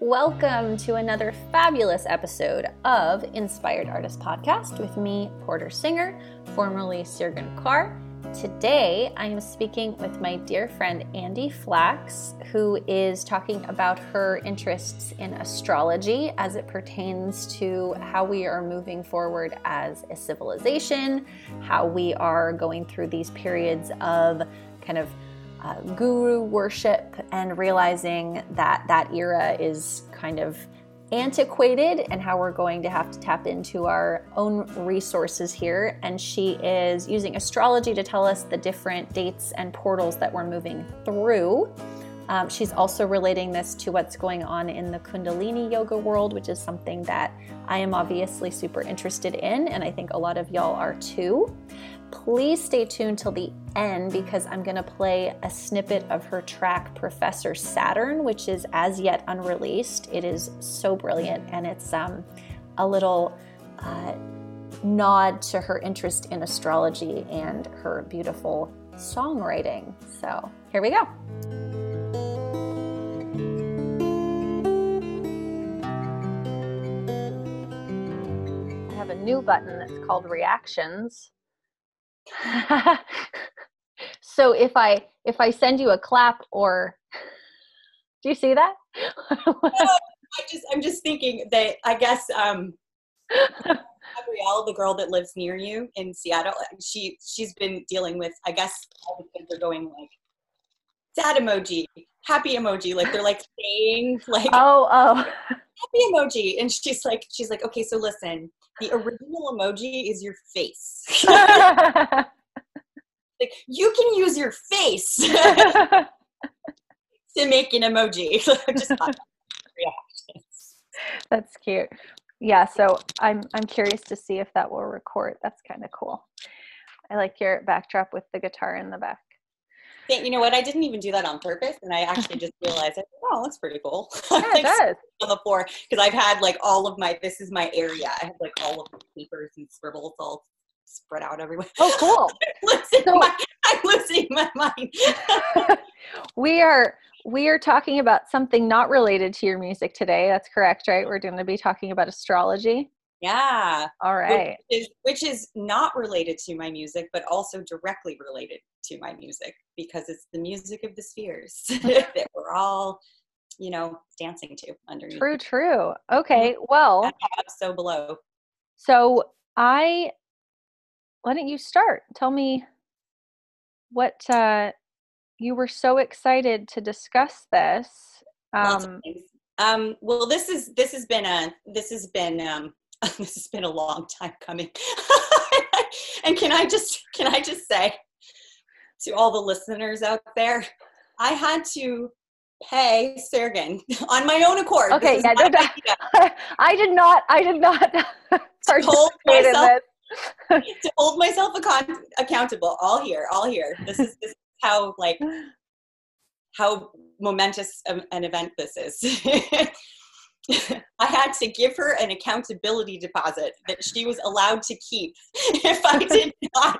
Welcome to another fabulous episode of Inspired Artist Podcast with me, Porter Singer, formerly Sirgun Kaur. Today, I am speaking with my dear friend Andy Flax, who is talking about her interests in astrology as it pertains to how we are moving forward as a civilization, how we are going through these periods of kind of uh, guru worship and realizing that that era is kind of antiquated and how we're going to have to tap into our own resources here. And she is using astrology to tell us the different dates and portals that we're moving through. Um, she's also relating this to what's going on in the Kundalini yoga world, which is something that I am obviously super interested in, and I think a lot of y'all are too. Please stay tuned till the end because I'm going to play a snippet of her track Professor Saturn, which is as yet unreleased. It is so brilliant and it's um, a little uh, nod to her interest in astrology and her beautiful songwriting. So here we go. I have a new button that's called Reactions so if I if I send you a clap or do you see that? no, I just I'm just thinking that I guess um Gabrielle, the girl that lives near you in Seattle, she she's been dealing with I guess all the kids are going like sad emoji, happy emoji, like they're like saying like oh oh happy emoji, and she's like she's like okay, so listen, the original emoji is your face. like you can use your face to make an emoji. Just That's cute. Yeah, so I'm I'm curious to see if that will record. That's kind of cool. I like your backdrop with the guitar in the back. You know what? I didn't even do that on purpose, and I actually just realized, oh, that's pretty cool. Yeah, it does. On the floor, because I've had like all of my. This is my area. I have like all of the papers and scribbles all spread out everywhere. Oh, cool! I'm, losing so, my, I'm losing my mind. we are we are talking about something not related to your music today. That's correct, right? We're going to be talking about astrology. Yeah. All right. Which is, which is not related to my music, but also directly related to my music because it's the music of the spheres that we're all, you know, dancing to underneath. True, true. Okay. Well, so below. So I, why don't you start? Tell me what uh, you were so excited to discuss this. Um, um, well, this is this has been a this has been um, this has been a long time coming. and can I just can I just say to all the listeners out there, I had to pay Sirgun on my own accord. Okay, yeah, no, I did not. I did not in this. to hold myself account- accountable. All here, all here. This is this is how like how momentous an event this is. I had to give her an accountability deposit that she was allowed to keep if I did not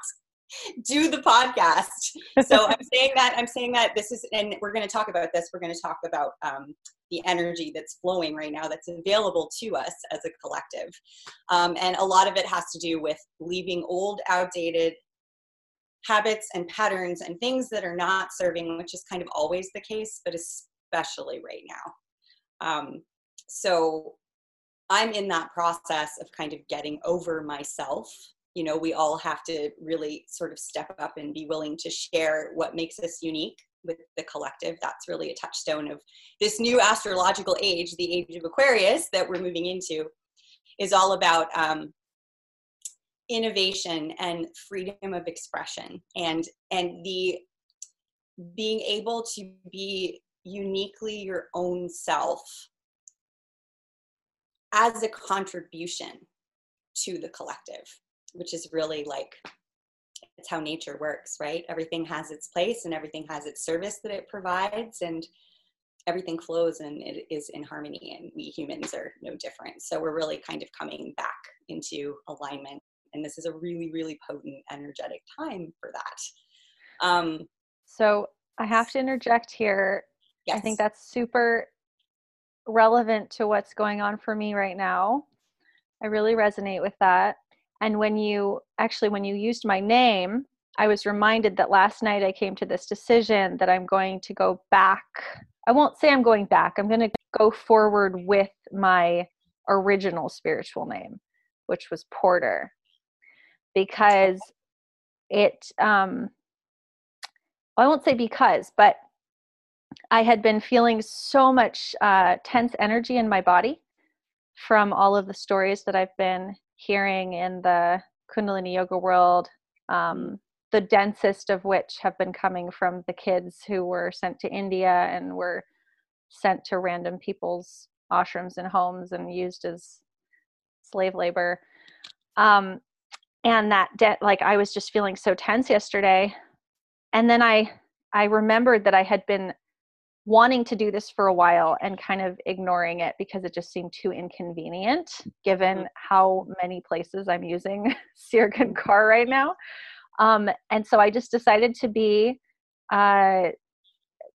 do the podcast. So I'm saying that I'm saying that this is, and we're going to talk about this. We're going to talk about um, the energy that's flowing right now that's available to us as a collective, um, and a lot of it has to do with leaving old, outdated habits and patterns and things that are not serving, which is kind of always the case, but especially right now. Um, so I'm in that process of kind of getting over myself. You know, we all have to really sort of step up and be willing to share what makes us unique with the collective. That's really a touchstone of this new astrological age, the age of Aquarius that we're moving into, is all about um, innovation and freedom of expression and and the being able to be uniquely your own self as a contribution to the collective, which is really like it's how nature works, right? Everything has its place and everything has its service that it provides, and everything flows and it is in harmony. And we humans are no different. So we're really kind of coming back into alignment. And this is a really, really potent, energetic time for that. Um, so I have to interject here. Yes. I think that's super relevant to what's going on for me right now. I really resonate with that. And when you actually, when you used my name, I was reminded that last night I came to this decision that I'm going to go back. I won't say I'm going back, I'm going to go forward with my original spiritual name, which was Porter, because it, um, I won't say because, but I had been feeling so much uh, tense energy in my body from all of the stories that I've been hearing in the Kundalini yoga world, um, the densest of which have been coming from the kids who were sent to India and were sent to random people's ashrams and homes and used as slave labor. Um, and that de- like I was just feeling so tense yesterday. And then I I remembered that I had been wanting to do this for a while and kind of ignoring it because it just seemed too inconvenient given mm-hmm. how many places I'm using Sirgun Kaur right now. Um, and so I just decided to be uh,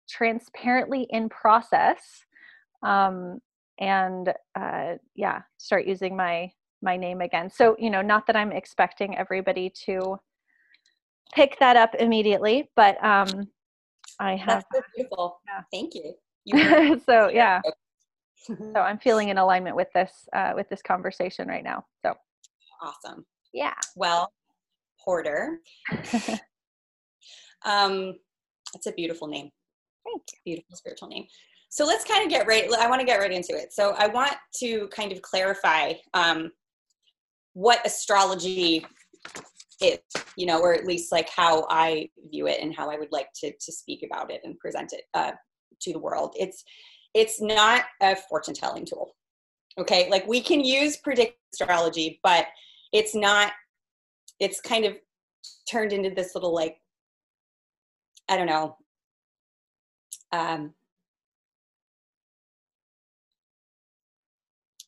transparently in process um, and uh, yeah, start using my my name again. So you know, not that I'm expecting everybody to pick that up immediately, but um, I have. That's so beautiful. Yeah. Thank you. you so yeah. so I'm feeling in alignment with this uh, with this conversation right now. So awesome. Yeah. Well, Porter. um, it's a beautiful name. Thank you. Beautiful spiritual name. So let's kind of get right. I want to get right into it. So I want to kind of clarify um, what astrology is, you know, or at least like how I view it and how I would like to to speak about it and present it uh, to the world. It's it's not a fortune telling tool. Okay, like we can use predict astrology, but it's not. It's kind of turned into this little like I don't know. Um,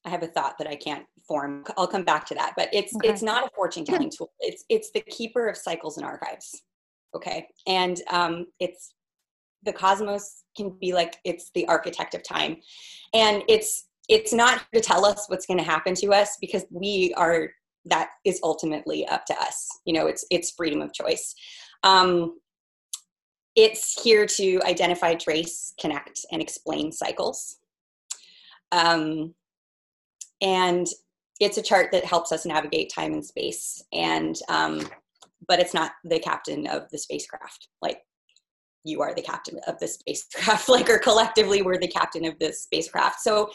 I have a thought that I can't form. I'll come back to that, but it's okay. it's not a fortune telling tool. It's it's the keeper of cycles and archives. Okay, and um, it's the cosmos can be like it's the architect of time, and it's it's not to tell us what's going to happen to us because we are that is ultimately up to us. You know, it's it's freedom of choice. Um, it's here to identify, trace, connect, and explain cycles. Um, and it's a chart that helps us navigate time and space. And um, but it's not the captain of the spacecraft. Like you are the captain of the spacecraft. Like or collectively we're the captain of the spacecraft. So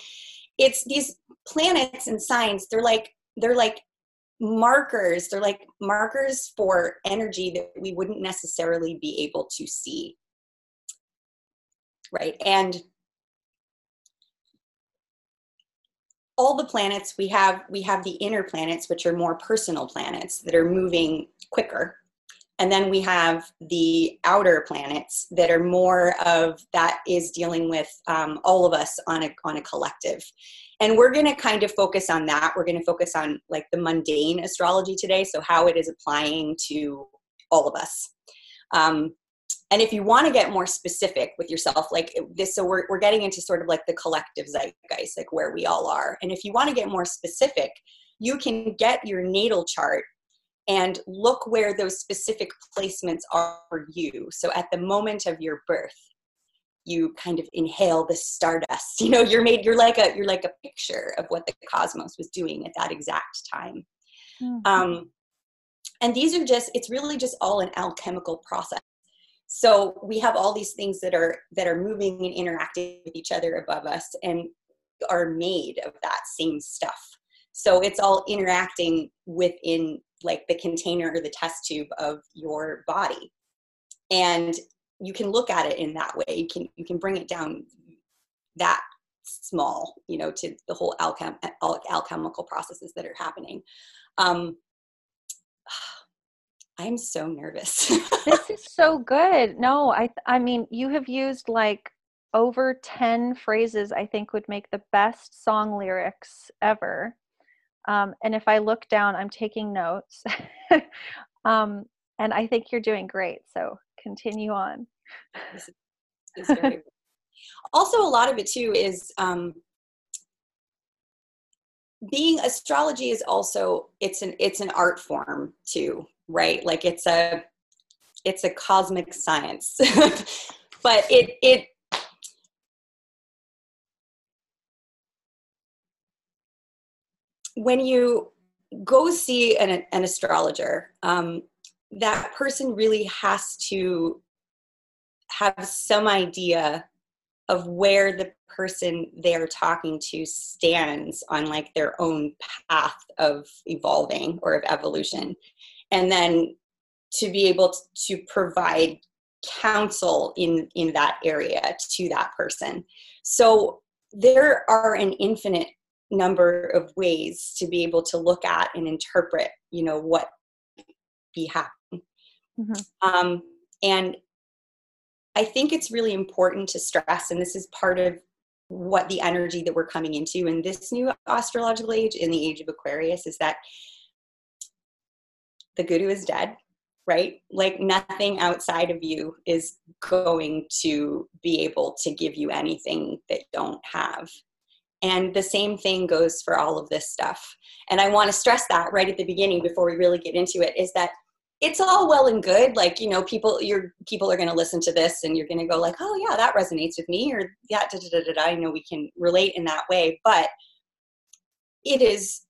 it's these planets and signs they're like they're like markers. They're like markers for energy that we wouldn't necessarily be able to see. Right? And all the planets we have we have the inner planets which are more personal planets that are moving quicker. And then we have the outer planets that are more of that is dealing with um, all of us on a on a collective. And we're going to kind of focus on that. We're going to focus on like the mundane astrology today so how it is applying to all of us. Um, and if you want to get more specific with yourself like this so we're, we're getting into sort of like the collective zeitgeist like where we all are. And if you want to get more specific you can get your natal chart and look where those specific placements are for you. So at the moment of your birth you kind of inhale the stardust you know you're made you're like a you're like a picture of what the cosmos was doing at that exact time. Mm-hmm. um, and these are just it's really just all an alchemical process so we have all these things that are that are moving and interacting with each other above us and are made of that same stuff. So it's all interacting within like the container or the test tube of your body. And you can look at it in that way. You can you can bring it down that small you know to the whole alchem- alchemical processes that are happening. Um, I'm so nervous. this is so good. No, I I mean, you have used like over 10 phrases I think would make the best song lyrics ever. Um, and if I look down, I'm taking notes. um, and I think you're doing great. So continue on. also, a lot of it too is um, being astrology is also it's an it's an art form too right? Like it's a it's a cosmic science. But it it when you go see an, an astrologer um, that person really has to have some idea of where the person they're talking to stands on like their own path of evolving or of evolution and then to be able to provide counsel in in that area to that person so there are an infinite number of ways to be able to look at and interpret you know what be happening mm-hmm. um, and i think it's really important to stress and this is part of what the energy that we're coming into in this new astrological age in the age of aquarius is that the guru is dead right like nothing outside of you is going to be able to give you anything that you don't have and the same thing goes for all of this stuff. And I want to stress that right at the beginning before we really get into it is that it's all well and good like you know people your people are going to listen to this and you're going to go like oh yeah that resonates with me or yeah da, da, da, da, da. i know we can relate in that way but it is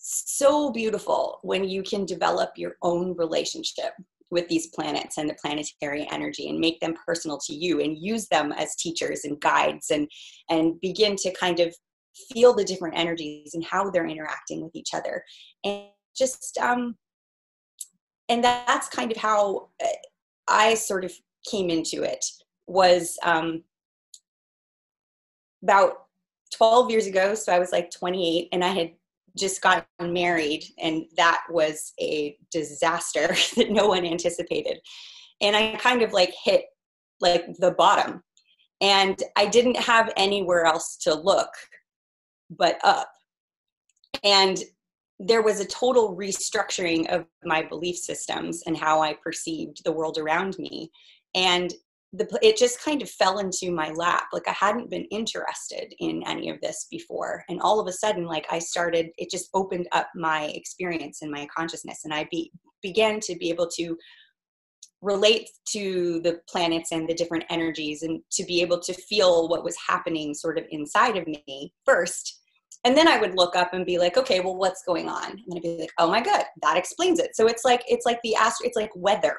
so beautiful when you can develop your own relationship with these planets and the planetary energy and make them personal to you and use them as teachers and guides and and begin to kind of feel the different energies and how they're interacting with each other. And just um and that's kind of how uh, i sort of came into it was um about 12 years ago so i was like 28 and i had just got married and that was a disaster that no one anticipated. And i kind of like hit like the bottom. And i didn't have anywhere else to look but up. And there was a total restructuring of my belief systems and how i perceived the world around me. And the it just kind of fell into my lap like i hadn't been interested in any of this before and all of a sudden like i started it just opened up my experience and my consciousness and i be, began to be able to relate to the planets and the different energies and to be able to feel what was happening sort of inside of me first. And then i would look up and be like okay well what's going on? And i'd be like oh my god that explains it. So it's like it's like the astro it's like weather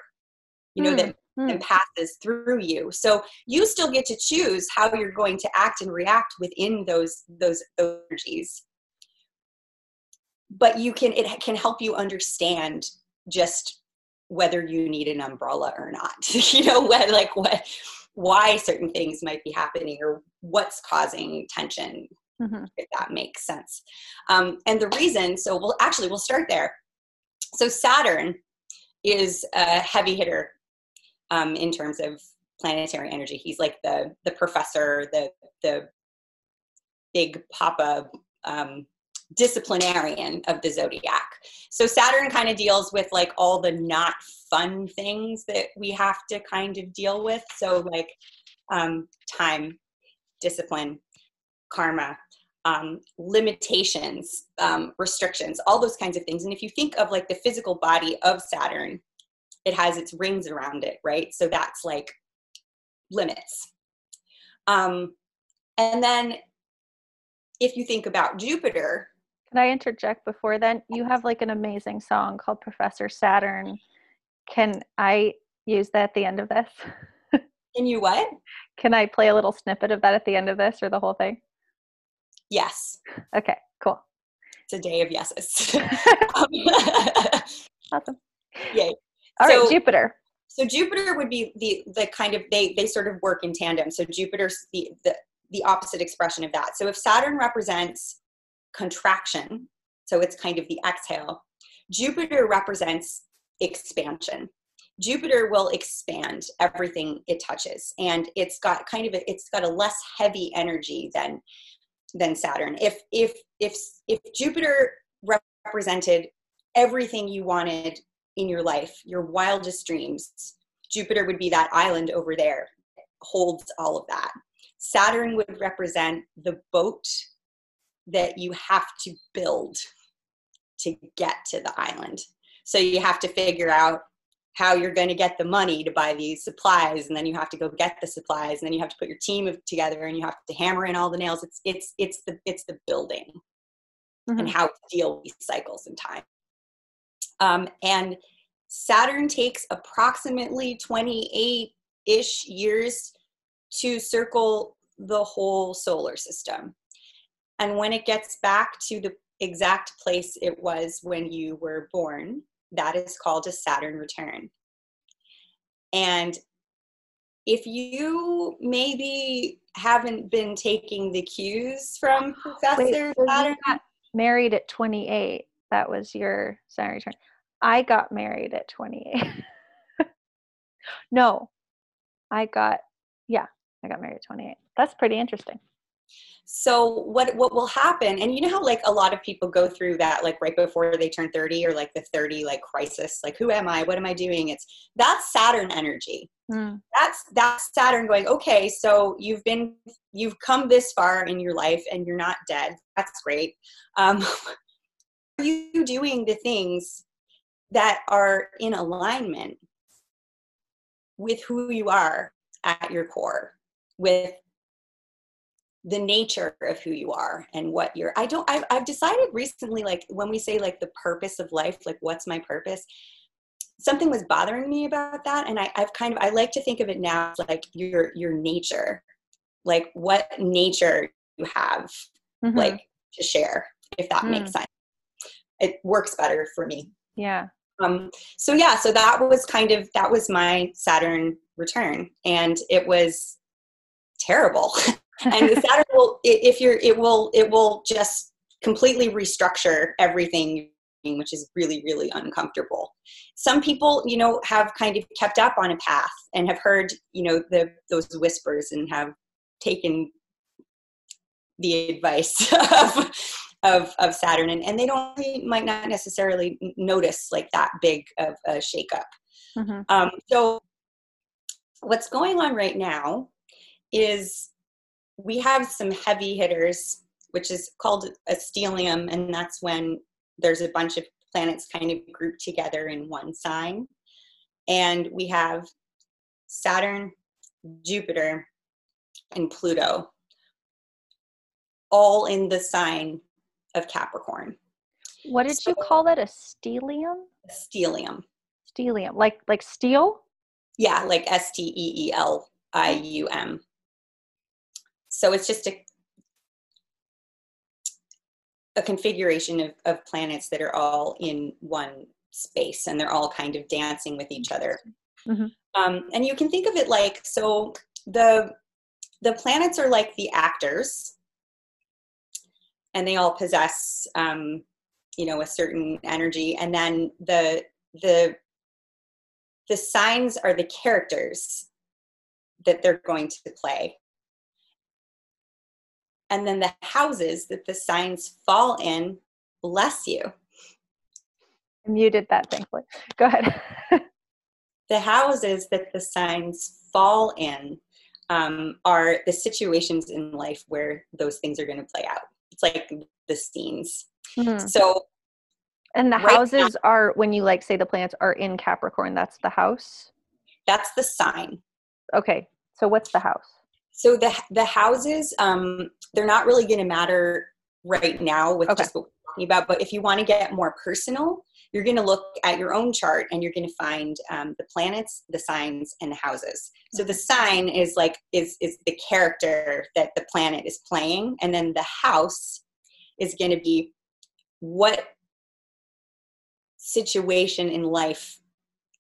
you know mm. that and passes through you. So you still get to choose how you're going to act and react within those those energies. But you can it can help you understand just whether you need an umbrella or not you know what like what why certain things might be happening or what's causing tension mm-hmm. if that makes sense. Um, and the reason so we'll actually we'll start there. So saturn is a heavy hitter um, in terms of planetary energy. He's like the the professor, the the big papa um, disciplinarian of the zodiac. So Saturn kind of deals with like all the not fun things that we have to kind of deal with. So like um, time, discipline, karma, um, limitations, um, restrictions, all those kinds of things. And if you think of like the physical body of Saturn, it has its rings around it, right? So that's like limits. Um, and then if you think about Jupiter. Can I interject before then? You have like an amazing song called Professor Saturn. Can I use that at the end of this? Can you what? Can I play a little snippet of that at the end of this or the whole thing? Yes. Okay, cool. It's a day of yeses. awesome. Yay. All so, right, Jupiter. So Jupiter would be the the kind of they they sort of work in tandem. So Jupiter's the the the opposite expression of that. So if Saturn represents contraction, so it's kind of the exhale, Jupiter represents expansion. Jupiter will expand everything it touches and it's got kind of a, it's got a less heavy energy than than Saturn. If if if if Jupiter represented everything you wanted in your life, your wildest dreams. Jupiter would be that island over there, holds all of that. Saturn would represent the boat that you have to build to get to the island. So you have to figure out how you're going to get the money to buy these supplies and then you have to go get the supplies and then you have to put your team together and you have to hammer in all the nails it's it's it's the it's the building mm-hmm. and how to deal with these cycles in time um, and saturn takes approximately 28 ish years to circle the whole solar system and when it gets back to the exact place it was when you were born that is called a Saturn return. And if you maybe haven't been taking the cues from Professor Wait, Saturn, married at 28. That was your Saturn return. I got married at 28. no, I got, yeah, I got married at 28. That's pretty interesting so what what will happen and you know how like a lot of people go through that like right before they turn 30 or like the 30 like crisis like who am i what am i doing it's that's saturn energy mm. that's that's saturn going okay so you've been you've come this far in your life and you're not dead that's great um you doing the things that are in alignment with who you are at your core with the nature of who you are and what you're i don't I've, I've decided recently like when we say like the purpose of life like what's my purpose something was bothering me about that and I, i've kind of i like to think of it now as like your your nature like what nature you have mm-hmm. like to share if that mm. makes sense it works better for me. Yeah. Um so yeah so that was kind of that was my saturn return and it was terrible. And the Saturn will, if you're, it will, it will just completely restructure everything which is really really uncomfortable. Some people you know have kind of kept up on a path and have heard you know the those whispers and have taken the advice of of, of saturn and, and they don't they might not necessarily notice like that big of a shakeup mm-hmm. um, so what's going on right now is we have some heavy hitters, which is called a stellium, and that's when there's a bunch of planets kind of grouped together in one sign. And we have Saturn, Jupiter, and Pluto all in the sign of Capricorn. What did so, you call it? A stellium? A stellium. Stellium. Like like steel? Yeah, like S T E E L I U M so it's just a a configuration of, of planets that are all in one space and they're all kind of dancing with each other mm-hmm. um, and you can think of it like so the the planets are like the actors and they all possess um, you know a certain energy and then the the the signs are the characters that they're going to play and then the houses that the signs fall in bless you. I muted that, thankfully. Go ahead. the houses that the signs fall in um, are the situations in life where those things are going to play out. It's like the scenes. Mm-hmm. So, and the right houses now, are when you like say the planets are in Capricorn. That's the house. That's the sign. Okay, so what's the house? So the the houses, um, they're not really going to matter right now with okay. just what we're talking about. But if you want to get more personal, you're going to look at your own chart and you're going to find um, the planets, the signs, and the houses. So the sign is like is is the character that the planet is playing, and then the house is going to be what situation in life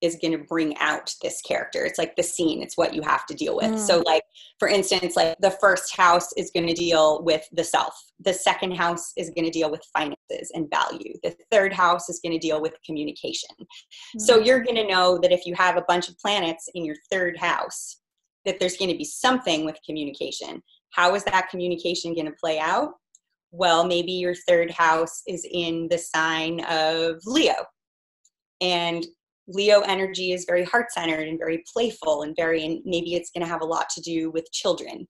is going to bring out this character. It's like the scene, it's what you have to deal with. Mm. So, like, for instance, like the first house is going to deal with the self, the second house is going to deal with finances and value, the third house is going to deal with communication. Mm. So, you're going to know that if you have a bunch of planets in your third house, that there's going to be something with communication. How is that communication going to play out? Well, maybe your third house is in the sign of Leo. And Leo energy is very heart centered and very playful and very, and maybe it's going to have a lot to do with children.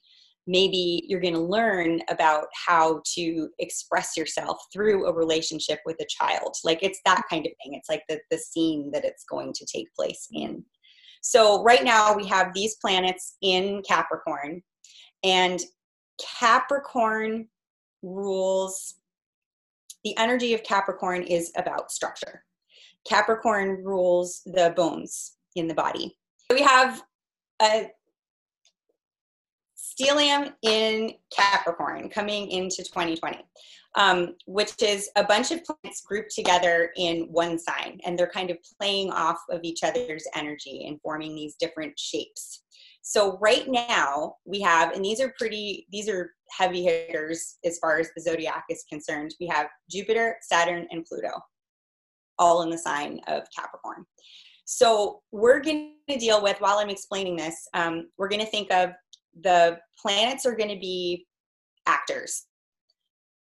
maybe you're going to learn about how to express yourself through a relationship with a child. Like it's that kind of thing. It's like the, the scene that it's going to take place in. So right now we have these planets in capricorn and capricorn rules the energy of capricorn is about structure capricorn rules the bones in the body we have a stellium in Capricorn coming into 2020, um, which is a bunch of planets grouped together in one sign, and they're kind of playing off of each other's energy and forming these different shapes. So right now we have, and these are pretty, these are heavy hitters as far as the zodiac is concerned. We have Jupiter, Saturn, and Pluto, all in the sign of Capricorn. So we're going to deal with, while I'm explaining this, um, we're going to think of the planets are going to be actors.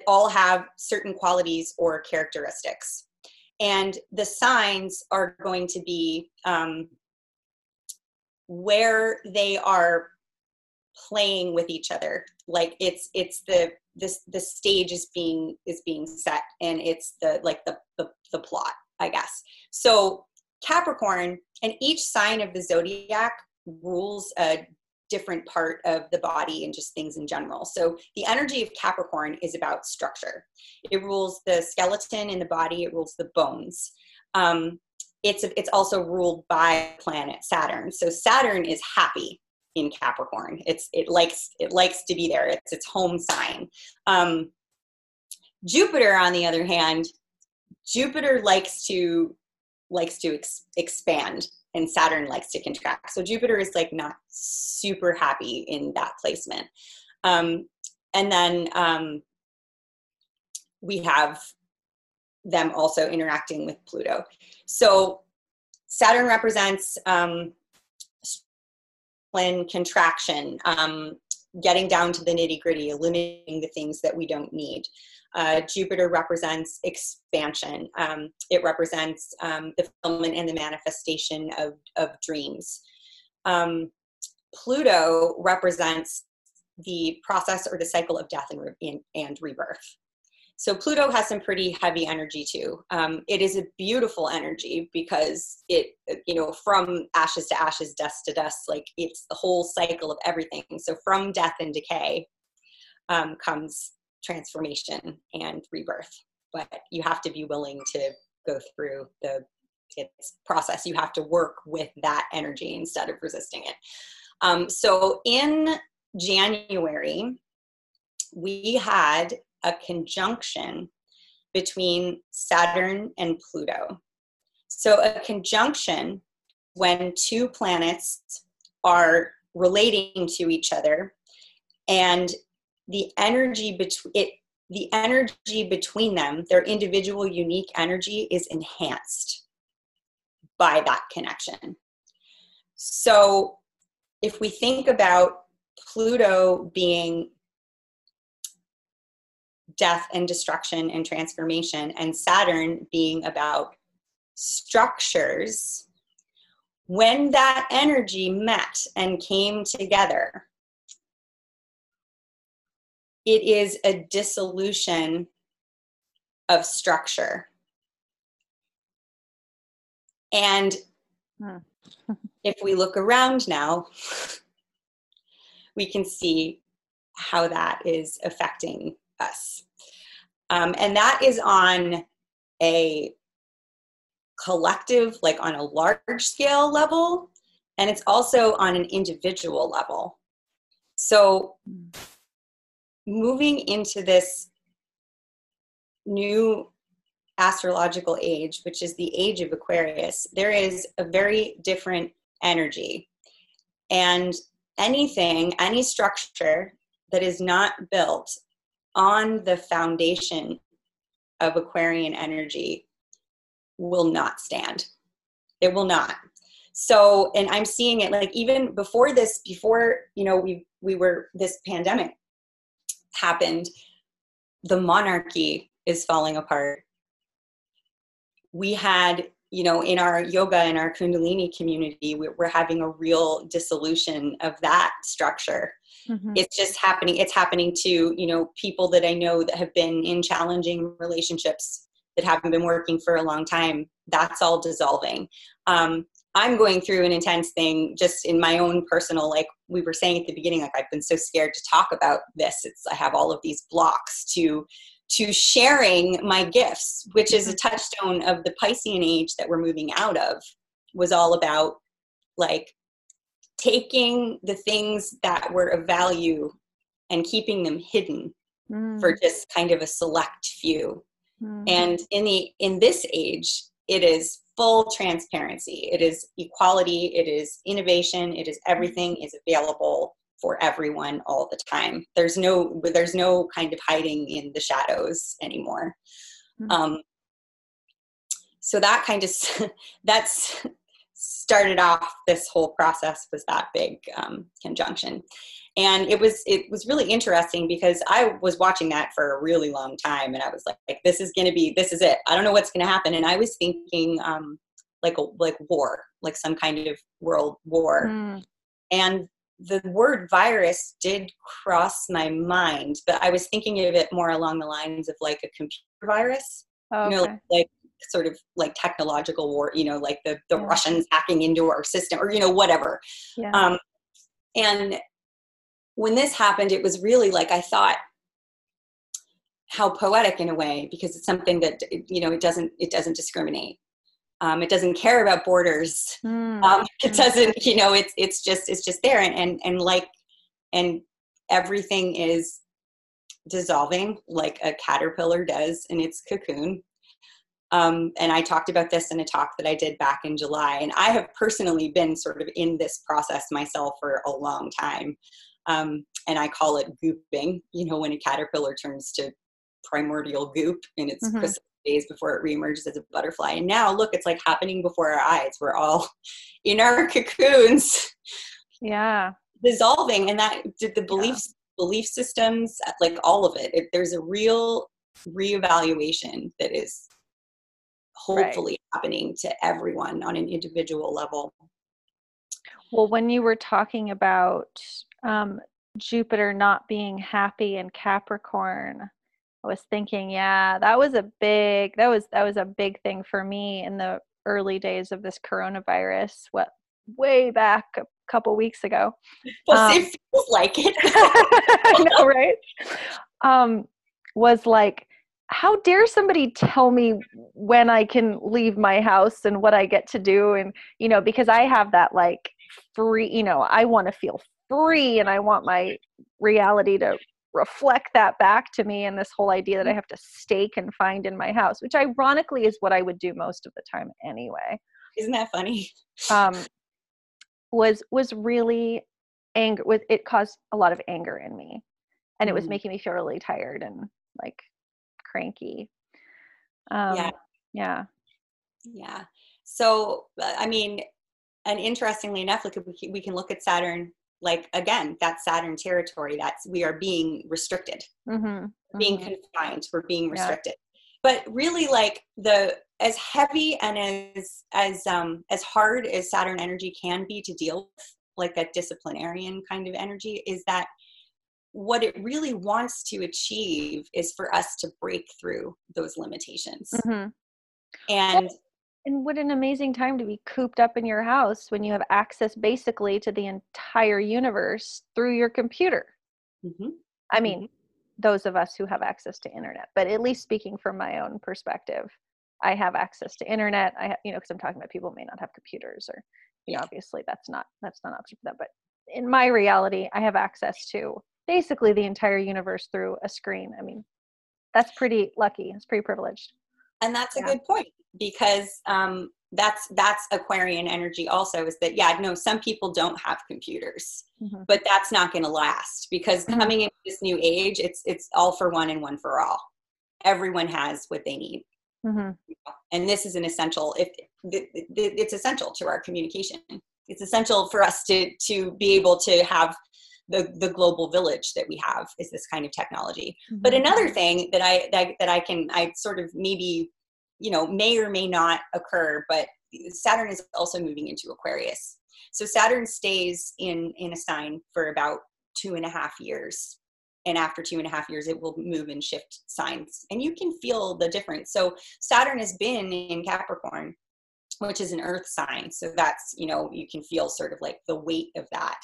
All have certain qualities or characteristics. And the signs are going to be um, where they are playing with each other. Like it's it's the this the stage is being is being set and it's the like the the, the plot i guess so capricorn and each sign of the zodiac rules a different part of the body and just things in general. So the energy of Capricorn is about structure. It rules the skeleton in the body. It rules the bones. Um, it's it's also ruled by planet Saturn. So Saturn is happy in Capricorn. It's it likes it likes to be there. It's its home sign. Um, Jupiter, on the other hand, Jupiter likes to likes to ex- expand and Saturn likes to contract. So Jupiter is like not super happy in that placement. Um, and then um, we have them also interacting with Pluto. So Saturn represents um, contraction, um, getting down to the nitty gritty, eliminating the things that we don't need. Uh, Jupiter represents expansion. Um, it represents um, the fulfillment and the manifestation of, of dreams. Um, Pluto represents the process or the cycle of death and, re- and rebirth. So Pluto has some pretty heavy energy too. Um, it is a beautiful energy because it, you know, from ashes to ashes, dust to dust, like it's the whole cycle of everything. So from death and decay um, comes transformation and rebirth but you have to be willing to go through the its process. You have to work with that energy instead of resisting it. Um, so in january we had a conjunction between saturn and pluto. So a conjunction when two planets are relating to each other and the energy between it the energy between them their individual unique energy is enhanced by that connection. So if we think about pluto being death and destruction and transformation and saturn being about structures when that energy met and came together it is a dissolution of structure. And hmm. if we look around now, we can see how that is affecting us. Um, and that is on a collective, like on a large scale level, and it's also on an individual level. So, hmm moving into this new astrological age, which is the age of Aquarius, there is a very different energy. And anything, any structure that is not built on the foundation of Aquarian energy will not stand. It will not. So, and I'm seeing it like even before this, before, you know, we we were this pandemic happened, the monarchy is falling apart. We had, you know, in our yoga and our Kundalini community, we're having a real dissolution of that structure. mm-hmm. it's just happening it's happening to you know people that i know that have been in challenging relationships that haven't been working for a long time that's all dissolving um, i'm going through an intense thing just in my own personal like we were saying at the beginning like i've been so scared to talk about this it's i have all of these blocks to to sharing my gifts which is a mm-hmm. touchstone of the piscean age that we're moving out of was all about like taking the things that were of value and keeping them hidden mm. for just kind of a select few mm. and in the in this age it is full transparency. It is equality it is innovation it is everything is available for everyone all the time. There's no there's no kind of hiding in the shadows anymore. Mm. um, so that kind of that's started off this whole process was that big um, conjunction and it was it was really interesting because i was watching that for a really long time and i was like, like this is going to be this is it i don't know what's going to happen and i was thinking um, like a like war like some kind of world war mm. and the word virus did cross my mind but i was thinking of it more along the lines of like a computer virus okay. you know like sort of like technological war, you know, like the, the yeah. Russians hacking into our system or, you know, whatever. Yeah. Um, and when this happened, it was really like I thought how poetic in a way because it's something that you know it doesn't it doesn't discriminate. Um, it doesn't care about borders. Mm. Um, it hmm. doesn't, you know, it's it's just it's just there and and and like and everything is dissolving like a caterpillar does in its cocoon um, and I talked about this in a talk that I did back in July. And I have personally been sort of in this process myself for a long time. Um, and I call it gooping, you know, when a caterpillar turns to primordial goop in its mm-hmm. days before it reemerges as a butterfly. And now, look, it's like happening before our eyes. We're all in our cocoons. Yeah. Dissolving. And that did the beliefs, yeah. belief systems, like all of it, it there's a real reevaluation that is hopefully right. happening to everyone on an individual level. Well, when you were talking about um, Jupiter not being happy in Capricorn, I was thinking, yeah, that was a big that was that was a big thing for me in the early days of this coronavirus. What way back a couple weeks ago. Well, um, it feels like it. I know, right? Um, was like how dare somebody tell me when I can leave my house and what I get to do? And, you know, because I have that like free, you know, I want to feel free and I want my reality to reflect that back to me and this whole idea that I have to stake and find in my house, which ironically is what I would do most of the time anyway. Isn't that funny? Um, was was really anger with it caused a lot of anger in me and it was mm. making me feel really tired and like cranky. Um, yeah. Yeah. Yeah. So, uh, I mean, and interestingly enough, like we, we can look at Saturn, like again, that Saturn territory, that's we are being restricted, mm-hmm. being mm-hmm. confined, we're being restricted. Yeah. But really, like the as heavy and as as um as hard as Saturn energy can be to deal with, like that disciplinarian kind of energy, is that what it really wants to achieve is for us to break through those limitations. Mm-hmm. And and what an amazing time to be cooped up in your house when you have access basically to the entire universe through your computer. Mm-hmm. I mean, mm-hmm. those of us who have access to internet, but at least speaking from my own perspective, I have access to internet. I, have, you know, because I'm talking about people may not have computers, or you know, obviously that's not that's not an option for them. But in my reality, I have access to basically the entire universe through a screen. I mean, that's pretty lucky. It's pretty privileged. And that's a yeah. good point because um, that's that's Aquarian energy. Also, is that yeah? No, some people don't have computers, mm-hmm. but that's not going to last because mm-hmm. coming into this new age, it's it's all for one and one for all. Everyone has what they need. Mm-hmm. And this is an essential. If it's essential to our communication, it's essential for us to to be able to have the, the global village that we have is this kind of technology. Mm-hmm. But another thing that I that, that I can I sort of maybe you know may or may not occur, but Saturn is also moving into Aquarius. So Saturn stays in in a sign for about two and a half years. And after two and a half years it will move and shift signs. And you can feel the difference. So saturn has been in capricorn which is an earth sign. So that's you know you can feel sort of like the weight of that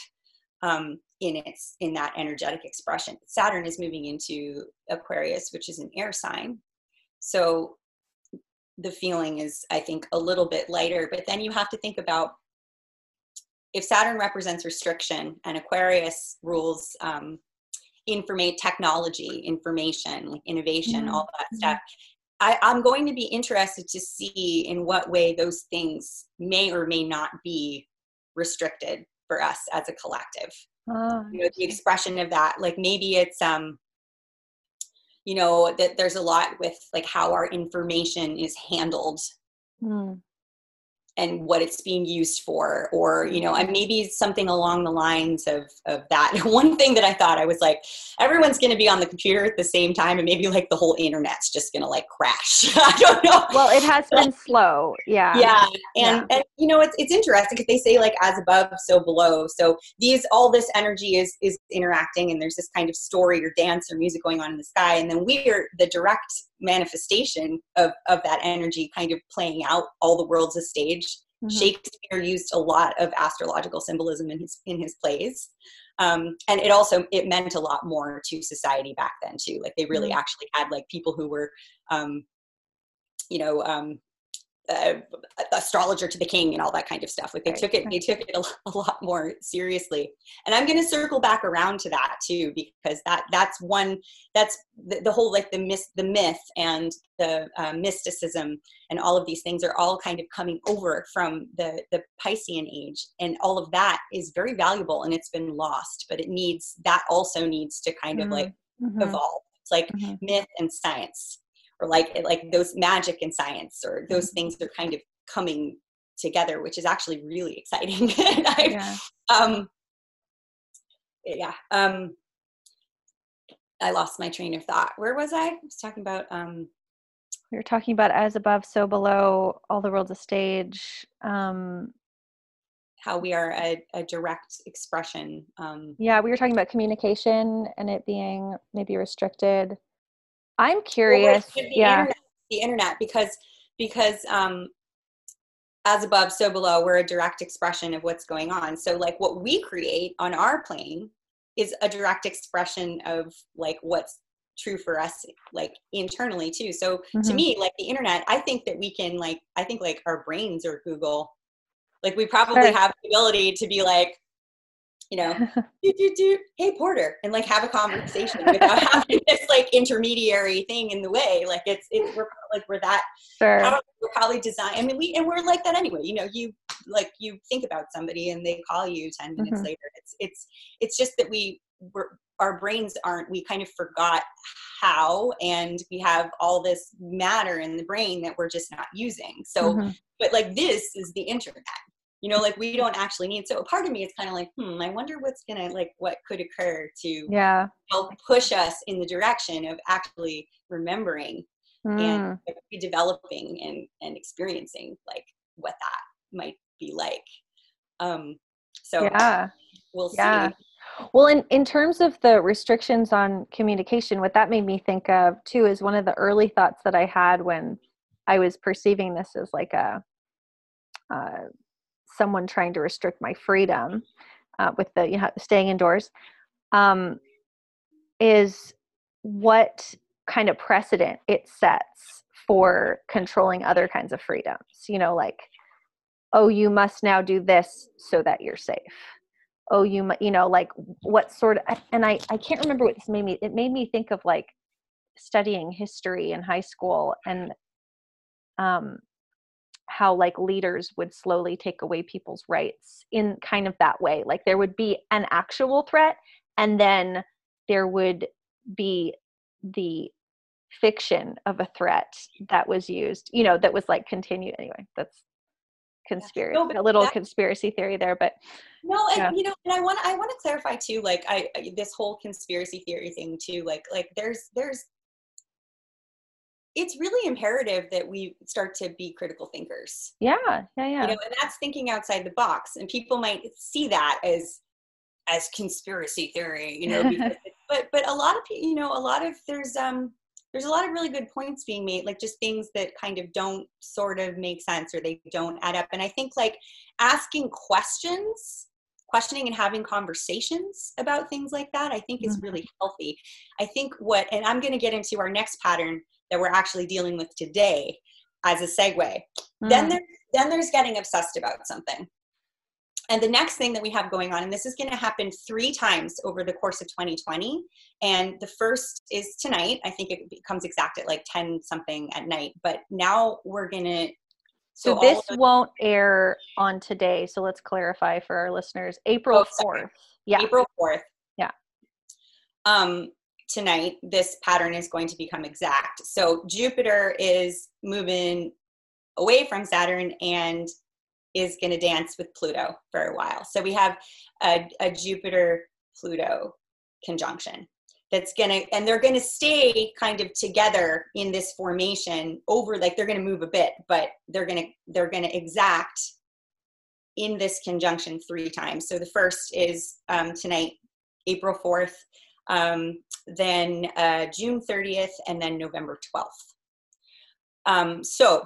um, in its in that energetic expression. Saturn is moving into aquarius which is an air sign. So the feeling is i think a little bit lighter but then you have to think about if saturn represents restriction and aquarius rules um, informate technology information like innovation mm-hmm. all that mm-hmm. stuff I, i'm going to be interested to see in what way those things may or may not be restricted for us as a collective oh, you know the expression of that like maybe it's um you know that there's a lot with like how our information is handled. Mm and what it's being used for or you know and maybe something along the lines of of that. One thing that i thought i was like everyone's going to be on the computer at the same time and maybe like the whole internet's just going to like crash. I don't know. Well it has been slow yeah. Yeah and yeah. and you know it's it's interesting because they say like as above so below. So these all this energy is is interacting and there's this kind of story or dance or music going on in the sky and then we're the direct manifestation of, of that energy kind of playing out all the world's a stage mm-hmm. shakespeare used a lot of astrological symbolism in his in his plays um, and it also it meant a lot more to society back then too like they really mm-hmm. actually had like people who were um, you know um, uh, astrologer to the king and all that kind of stuff. Like they took it, they took it a, a lot more seriously. And I'm going to circle back around to that too, because that that's one that's the, the whole like the myth, the myth and the uh, mysticism and all of these things are all kind of coming over from the the Piscean age, and all of that is very valuable and it's been lost. But it needs that also needs to kind of mm-hmm. like mm-hmm. evolve. It's like mm-hmm. myth and science or like like those magic and science or those mm-hmm. things are kind of coming together which is actually really exciting I, yeah. um yeah um i lost my train of thought where was i i was talking about um we were talking about as above so below all the world's a stage um how we are a, a direct expression um yeah we were talking about communication and it being maybe restricted I'm curious. the yeah. Internet, the internet, because because um, as above, so below, we're a direct expression of what's going on. So like what we create on our plane is a direct expression of like what's true for us like internally too so mm-hmm. to me like the internet i think that we can like i think like our brains are google like we probably sure. have the ability to be like you know, do, do, do, hey Porter, and like have a conversation without having this like intermediary thing in the way. Like it's it's we're like we're that sure. we're probably designed. I mean, we and we're like that anyway. You know, you like you think about somebody and they call you ten minutes mm-hmm. later. It's it's it's just that we we're our brains aren't we kind of forgot how and we have all this matter in the brain that we're just not using so mm-hmm. but like this is the internet you know like we don't actually need so a part of me is kind of like hmm i wonder what's gonna like what could occur to yeah help push us in the direction of actually remembering mm. and like, developing and and experiencing like what that might be like um so yeah we'll yeah. see well, in, in terms of the restrictions on communication, what that made me think of too is one of the early thoughts that I had when I was perceiving this as like a, uh, someone trying to restrict my freedom uh, with the you know staying indoors um, is what kind of precedent it sets for controlling other kinds of freedoms you know like oh you must now do this so that you're safe. Oh you you know like what sort of and i i can't remember what this made me it made me think of like studying history in high school and um how like leaders would slowly take away people's rights in kind of that way. Like there would be an actual threat and then there would be the fiction of a threat that was used you know that was like continued. Anyway that's conspiracy no, a little that, conspiracy theory there but no and yeah. you know and i want i want to clarify too like i this whole conspiracy theory thing too like like there's there's it's really imperative that we start to be critical thinkers. Yeah, yeah, yeah. You know, and that's thinking outside the box. And people might see that as as conspiracy theory, you know, because, but but a lot of people, you know, a lot of there's um there's a lot of really good points being made, like just things that kind of don't sort of make sense or they don't add up. And I think like asking questions, questioning and having conversations about things like that, I think is really mm-hmm. healthy. I think what, and I'm going to get into our next pattern that we're actually dealing with today as a segue. Mm. Then there, then there's getting obsessed about something. And the next thing that we have going on, and this is going to happen three times over the course of 2020. And the first is tonight. I think it comes exact at like 10 something at night. But now we're going to. So, so this won't air on today. So let's clarify for our listeners April oh, 4th. Yeah. April 4th. Yeah. Um, tonight, this pattern is going to become exact. So Jupiter is moving away from Saturn and is going to dance with Pluto for a while. So we have a, a Jupiter Pluto conjunction that's going to, and they're going to stay kind of together in this formation over, like they're going to move a bit, but they're going to, they're going to exact in this conjunction three times. So the first is um, tonight, April 4th, um, then uh, June 30th, and then November 12th. Um, so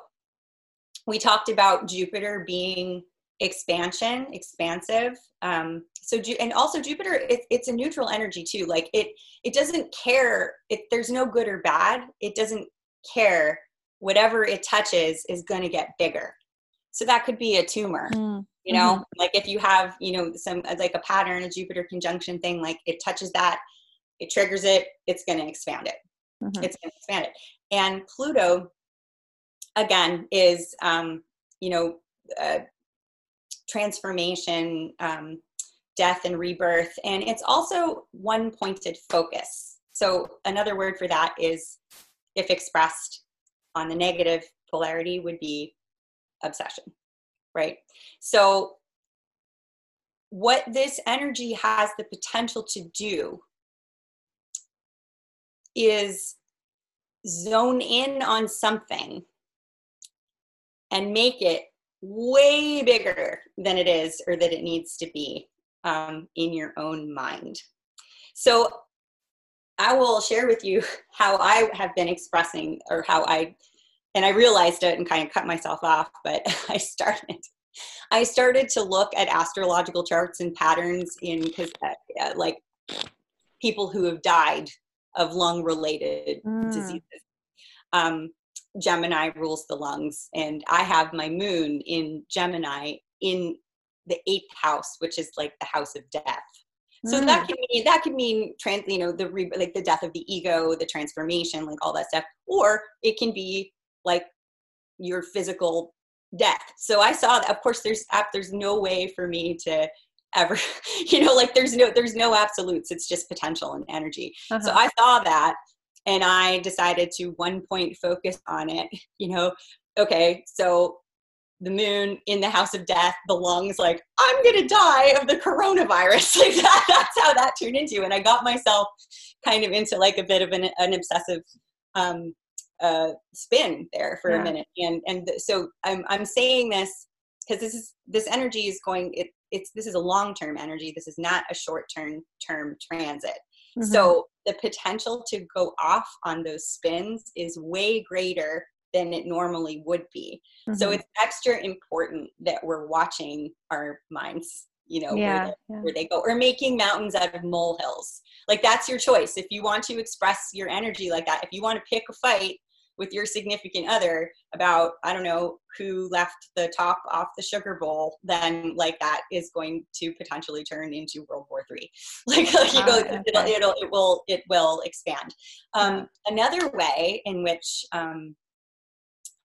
we talked about Jupiter being expansion, expansive. Um, so, and also Jupiter, it, it's a neutral energy too. Like it, it doesn't care. It, there's no good or bad. It doesn't care. Whatever it touches is going to get bigger. So that could be a tumor. Mm. You know, mm-hmm. like if you have, you know, some like a pattern, a Jupiter conjunction thing, like it touches that, it triggers it, it's going to expand it. Mm-hmm. It's going to expand it. And Pluto again is um, you know uh, transformation um, death and rebirth and it's also one pointed focus so another word for that is if expressed on the negative polarity would be obsession right so what this energy has the potential to do is zone in on something and make it way bigger than it is or that it needs to be um, in your own mind. So I will share with you how I have been expressing or how I, and I realized it and kind of cut myself off, but I started. I started to look at astrological charts and patterns in because uh, like people who have died of lung related mm. diseases. Um, Gemini rules the lungs, and I have my moon in Gemini in the eighth house, which is like the house of death. So mm. that can mean that could mean trans, you know, the re, like the death of the ego, the transformation, like all that stuff, or it can be like your physical death. So I saw that. Of course, there's there's no way for me to ever, you know, like there's no there's no absolutes. It's just potential and energy. Uh-huh. So I saw that, and I decided to one point focus on it. You know, okay, so the moon in the house of death, the lungs, like, I'm gonna die of the coronavirus. Like that, that's how that turned into. And I got myself kind of into like a bit of an, an obsessive um, uh, spin there for yeah. a minute. And and so I'm I'm saying this because this is this energy is going it it's this is a long term energy. This is not a short term term transit. Mm-hmm. So the potential to go off on those spins is way greater than it normally would be. Mm-hmm. So it's extra important that we're watching our minds, you know, yeah, where, they, yeah. where, they, go, or making mountains out of molehills. Like that's your choice. If you want to express your energy like that, if you want to pick a fight with your significant other about i don't know who left the top off the sugar bowl then like that is going to potentially turn into world war three. Like, like you go okay. it'll, it'll it will it will expand. Um, another way in which um,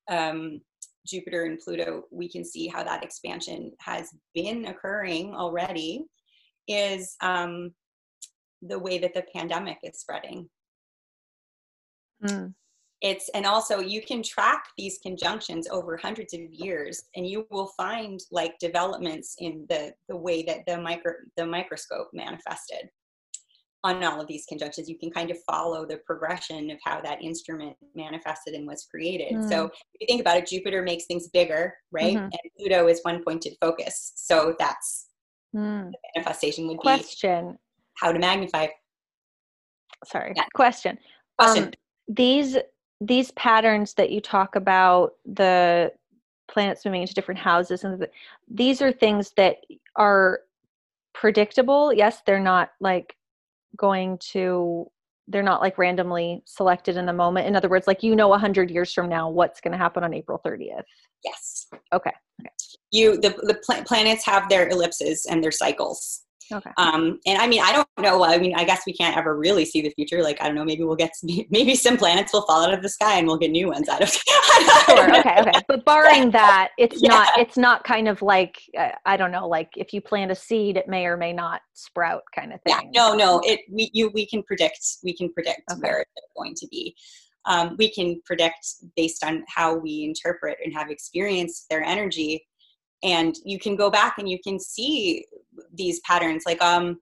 um, jupiter and pluto we can see how that expansion has been occurring already is um, the way that the pandemic is spreading. Mm it's and also you can track these conjunctions over hundreds of years and you will find like developments in the the way that the micro the microscope manifested on all of these conjunctions you can kind of follow the progression of how that instrument manifested and was created mm. so if you think about it jupiter makes things bigger right mm-hmm. and pluto is one pointed focus so that's mm. manifestation would question. be question how to magnify sorry yeah. question question um, these these patterns that you talk about the planets moving into different houses and the, these are things that are predictable. Yes they're not like going to they're not like randomly selected in the moment. In other words like you know 100 years from now what's going to happen on april 30th yes. Okay, okay. you the, the pl- planets have their ellipses and their cycles Okay. Um, and I mean, I don't know. I mean, I guess we can't ever really see the future. Like, I don't know. Maybe we'll get maybe some planets will fall out of the sky and we'll get new ones out of. sure. Okay. Okay. But barring that, it's yeah. not. It's not kind of like uh, I don't know. Like if you plant a seed, it may or may not sprout, kind of thing. Yeah. No. No. It. We. You. We can predict. We can predict okay. where it's going to be. Um, we can predict based on how we interpret and have experienced their energy and you can go back and you can see these patterns. Like um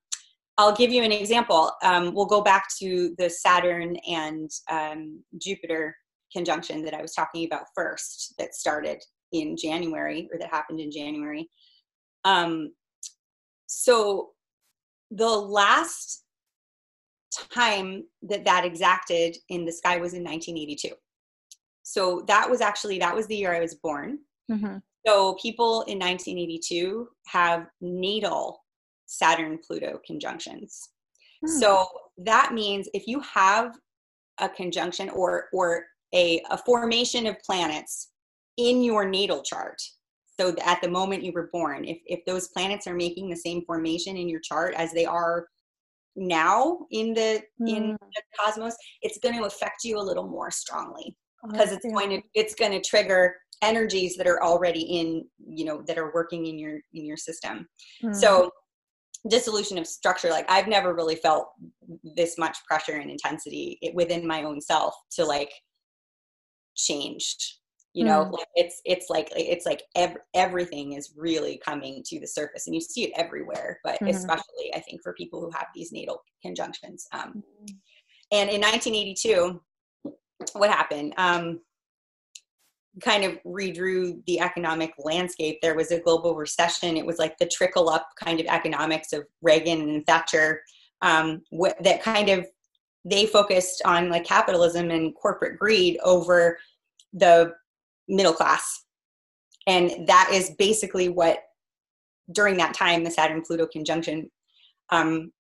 i'll give you an example. Um, we'll go back to the saturn and um, jupiter conjunction that i was talking about first that started in january or that happened in january. Um, so the last time that that exacted in the sky was in 1982 so that was actually that was the year i was born. Mm-hmm. So people in 1982 have natal Saturn Pluto conjunctions. Hmm. So that means if you have a conjunction or or a, a formation of planets in your natal chart, so at the moment you were born, if, if those planets are making the same formation in your chart as they are now in the in hmm. the cosmos, it's going to affect you a little more strongly because oh, it's going to it's going to trigger energies that are already in you know that are working in your in your system mm. so dissolution of structure like i've never really felt this much pressure and intensity within my own self to like change you know mm. like it's it's like it's like ev- everything is really coming to the surface and you see it everywhere but mm. especially i think for people who have these natal conjunctions um, mm. and in 1982 what happened um, kind of redrew the economic landscape. There was a global recession. It was like the trickle up kind of economics of Reagan and Thatcher um, that kind of they focused on like capitalism and corporate greed over the middle class. And that is basically what during that time the Saturn Pluto conjunction um,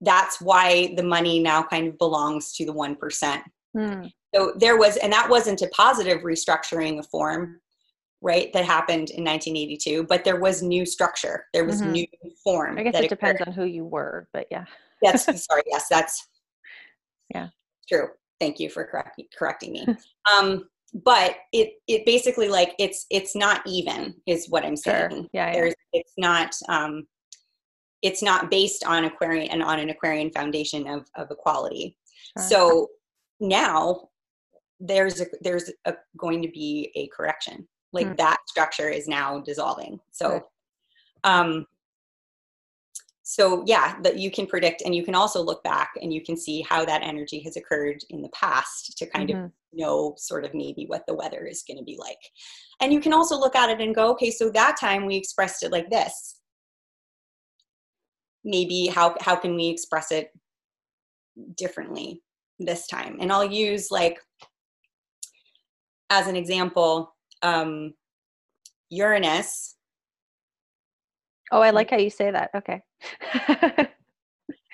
that's why the money now kind of belongs to the 1%. Hmm. So there was, and that wasn't a positive restructuring of form, right? That happened in 1982, but there was new structure. There was mm-hmm. new form. I guess it depends on who you were, but yeah. That's sorry. Yes, that's yeah true. Thank you for correct, correcting me. um, but it it basically like it's it's not even is what I'm saying. Sure. Yeah, There's, yeah. it's not um, it's not based on Aquarian and on an Aquarian foundation of of equality. Sure. So now there's a, there's a, going to be a correction. Like mm. that structure is now dissolving. So um so yeah that you can predict and you can also look back and you can see how that energy has occurred in the past to kind mm-hmm. of know sort of maybe what the weather is going to be like. And you can also look at it and go okay so that time we expressed it like this. Maybe how how can we express it differently this time? And i'll use like as an example, um, Uranus. Oh, I like how you say that. Okay.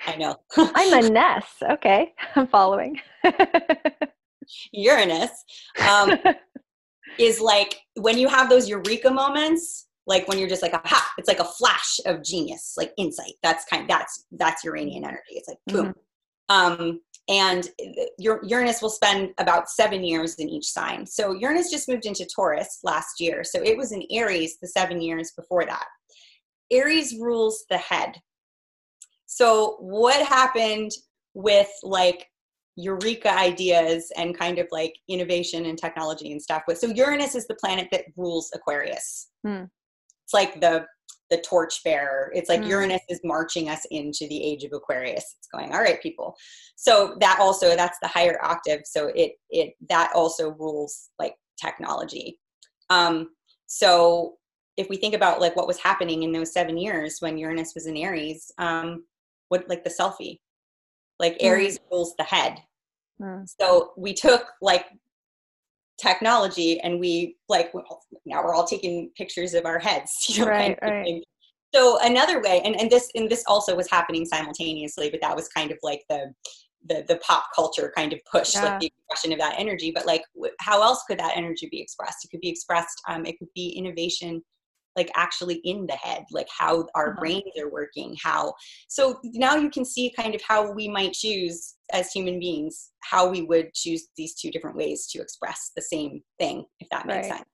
I know. I'm a Ness. Okay, I'm following. Uranus um, is like when you have those eureka moments, like when you're just like, aha, it's like a flash of genius, like insight. That's kind. That's that's Uranian energy. It's like boom. Mm-hmm. Um, and Uranus will spend about seven years in each sign. So Uranus just moved into Taurus last year. So it was in Aries the seven years before that. Aries rules the head. So what happened with like eureka ideas and kind of like innovation and technology and stuff with so Uranus is the planet that rules Aquarius. Hmm. It's like the the torchbearer. It's like mm. Uranus is marching us into the age of Aquarius. It's going, all right, people. So that also that's the higher octave. So it it that also rules like technology. Um, so if we think about like what was happening in those seven years when Uranus was in Aries, um, what like the selfie, like Mm. Aries rules the head. Mm. So we took like technology and we like well, now we're all taking pictures of our heads, you know, Right, kind of right. So another way, and, and this and this also was happening simultaneously, but that was kind of like the the the pop culture kind of push, Yeah. like the expression of that energy. But like, wh- how else could that energy be expressed? It could be expressed. Um, it could be innovation, like actually in the head, like how our Uh-huh. brains are working. How so now you can see kind of how we might choose as human beings how we would choose these two different ways to express the same thing, if that makes Right. sense.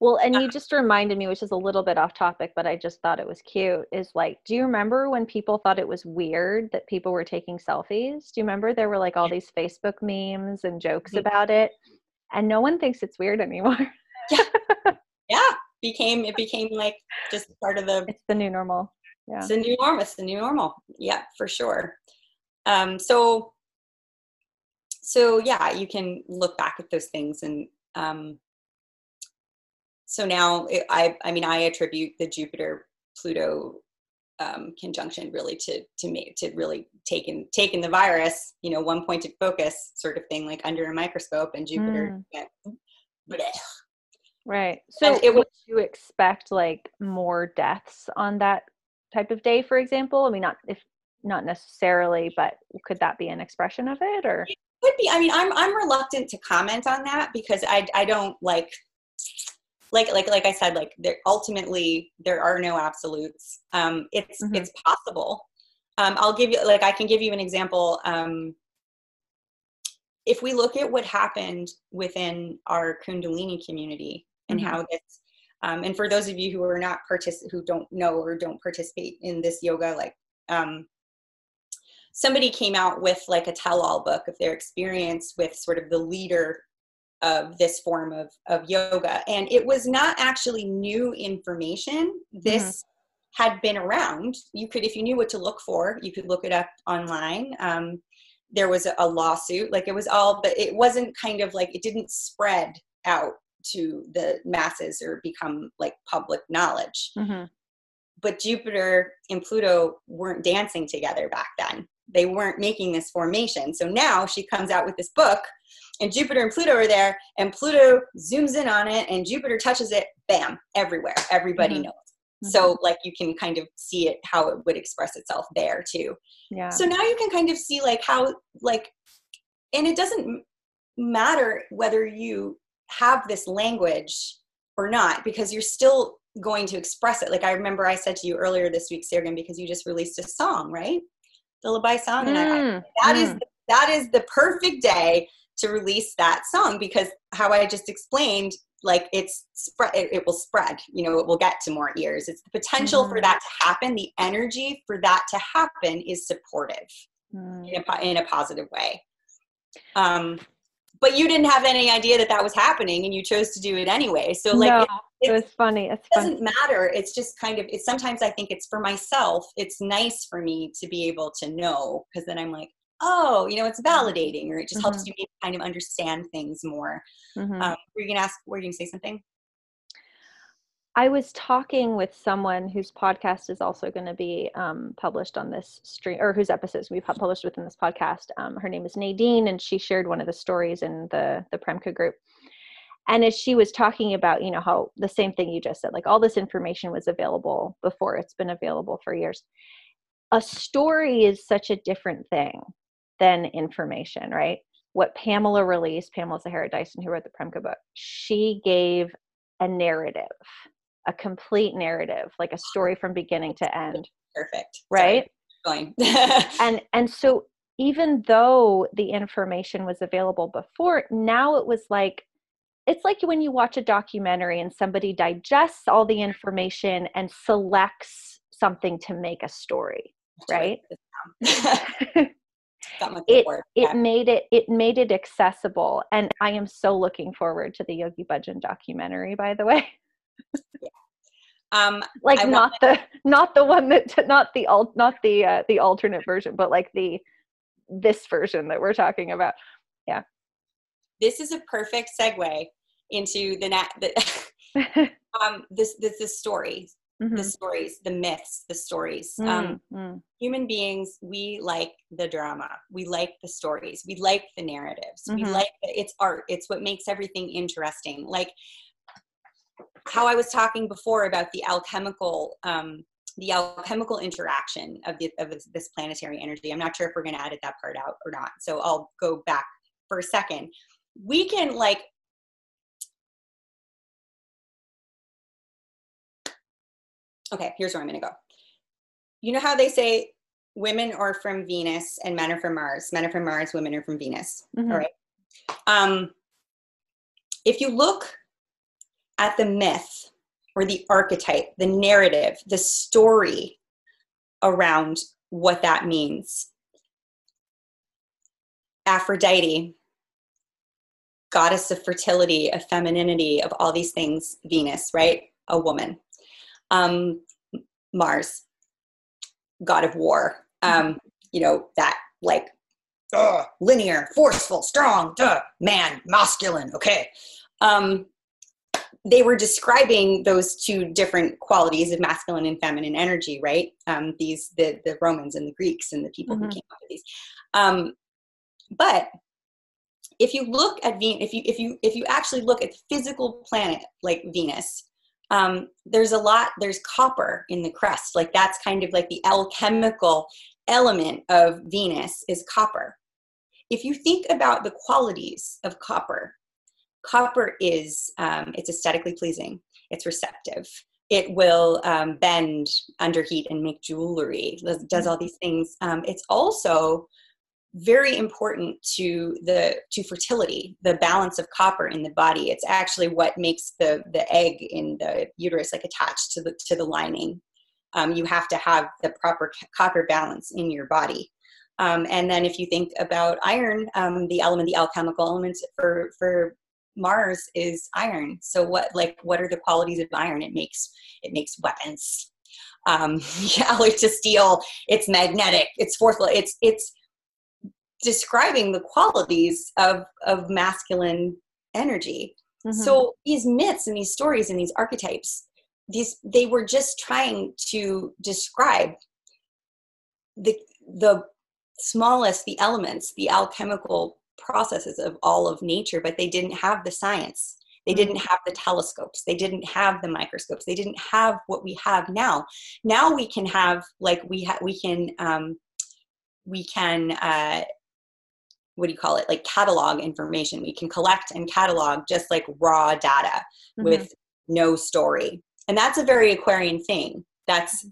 Well, and you just reminded me, which is a little bit off topic, but I just thought it was cute. Is like, do you remember when people thought it was weird that people were taking selfies? Do you remember there were like all these Facebook memes and jokes Mhm. about it? And no one thinks it's weird anymore. Yeah. Yeah, became it became like just part of the it's the new normal. Yeah. It's the new normal. It's the new normal. Yeah, for sure. Um, so, so yeah, you can look back at those things, and um, so now it, I, I mean, I attribute the Jupiter Pluto um, conjunction really to to make to really taking taking the virus, you know, one pointed focus sort of thing, like under a microscope, and Jupiter. went, bleh. Right. So And it would you expect like more deaths on that type of day, for example? I mean, not if not necessarily, but could that be an expression of it or? could be i mean i'm i'm reluctant to comment on that because i i don't like like like like i said like there ultimately there are no absolutes um it's Mhm. it's possible um i'll give you like i can give you an example um if we look at what happened within our kundalini community and Mhm. how this um, and for those of you who are not partic- who don't know or don't participate in this yoga like um, somebody came out with like a tell-all book of their experience with sort of the leader of this form of, of yoga. And it was not actually new information. This had been around. You could if you knew what to look for you could look it up online. Um, there was a, a lawsuit like it was all but it wasn't kind of like it didn't spread out to the masses or become like public knowledge Mhm. but Jupiter and Pluto weren't dancing together back then. They weren't making this formation. So now she comes out with this book, and Jupiter and Pluto are there, and Pluto zooms in on it, and Jupiter touches it, bam, everywhere. Everybody Mhm. knows. So, like, you can kind of see it how it would express itself there too. Yeah. So now you can kind of see like how like, and it doesn't matter whether you have this language or not because you're still going to express it. Like I remember I said to you earlier this week, Sirgun, because you just released a song, right? The Labai song, and I, I Mm, that is mm. that is the perfect day to release that song because how I just explained, like it's spread, it, it will spread. You know, it will get to more ears. It's the potential for Mhm. that to happen. The energy for that to happen is supportive Mm. in a, in a positive way. Um, but you didn't have any idea that that was happening, and you chose to do it anyway. So like. no, it- it was funny. It's it doesn't matter it's just kind of it's sometimes i think it's for myself it's nice for me to be able to know because then i'm like oh you know it's validating or it just helps Mhm. you kind of understand things more Mhm. um, were you gonna ask were you gonna say something I was talking with someone whose podcast is also going to be um, published on this stream, or whose episodes we've published within this podcast. Um, her name is Nadine, and she shared one of the stories in the the Premka group. And as she was talking about, you know, how the same thing you just said, like all this information was available before; it's been available for years. A story is such a different thing than information, right? What Pamela released, Pamela Saharah Dyson, who wrote the Premka book, she gave a narrative a complete narrative like a story from beginning to end. Perfect. Right? Sorry, going. And and so even though the information was available before now it was like it's like when you watch a documentary and somebody digests all the information and selects something to make a story right? it it Yeah. made it it made it accessible. And i am so looking forward to the yogi bhajan documentary by the way um like I not the not the one that not the alt not the uh, the alternate version but like the this version that we're talking about Yeah. this is a perfect segue into the, na- the um, this, this, the stories, Mhm. the stories, the myths, the stories. Mm, Um, mm. human beings, we like the drama. We like the stories. We like the narratives. We Mhm. like it's art. It's what makes everything interesting. Like how I was talking before about the alchemical, um, the alchemical interaction of the of this, planetary energy. I'm not sure if we're going to edit that part out or not. So I'll go back for a second. We can like okay, here's where I'm going to go. You know how they say women are from Venus and men are from Mars. Men are from Mars, women are from Venus. Mhm. All right. Um, if you look at the myth or the archetype, the narrative, the story around what that means, Aphrodite, goddess of fertility, of femininity, of all these things, Venus, right? A woman. Um, Mars, god of war. Um, you know, that like uh, linear, forceful, strong, duh, man, masculine, okay. Um, they were describing those two different qualities of masculine and feminine energy, right? Um, these the the Romans and the Greeks and the people Mhm. who came up with these. Um, but if you look at Venus, if you if you if you actually look at the physical planet like Venus, um, there's a lot. There's copper in the crust. Like that's kind of like the alchemical element of Venus is copper. If you think about the qualities of copper, copper is um, it's aesthetically pleasing. It's receptive. It will um, bend under heat and make jewelry. Does, does all these things. Um, it's also very important to the to fertility the balance of copper in the body it's actually what makes the the egg in the uterus like attached to the to the lining um, you have to have the proper copper balance in your body um, and then if you think about iron um, the element the alchemical element for for mars is iron. So what like what are the qualities of iron? It makes it makes weapons. Um, alloy to steel it's magnetic it's forceful it's it's describing the qualities of of masculine energy. Mhm. so these myths and these stories and these archetypes these they were just trying to describe the the smallest the elements the alchemical processes of all of nature but they didn't have the science. They Mhm. didn't have the telescopes. They didn't have the microscopes. They didn't have what we have now. Now we can have like we ha- we can um, we can uh, what do you call it? Like catalog information. We can collect and catalog just like raw data Mhm. with no story. And that's a very aquarian thing. That's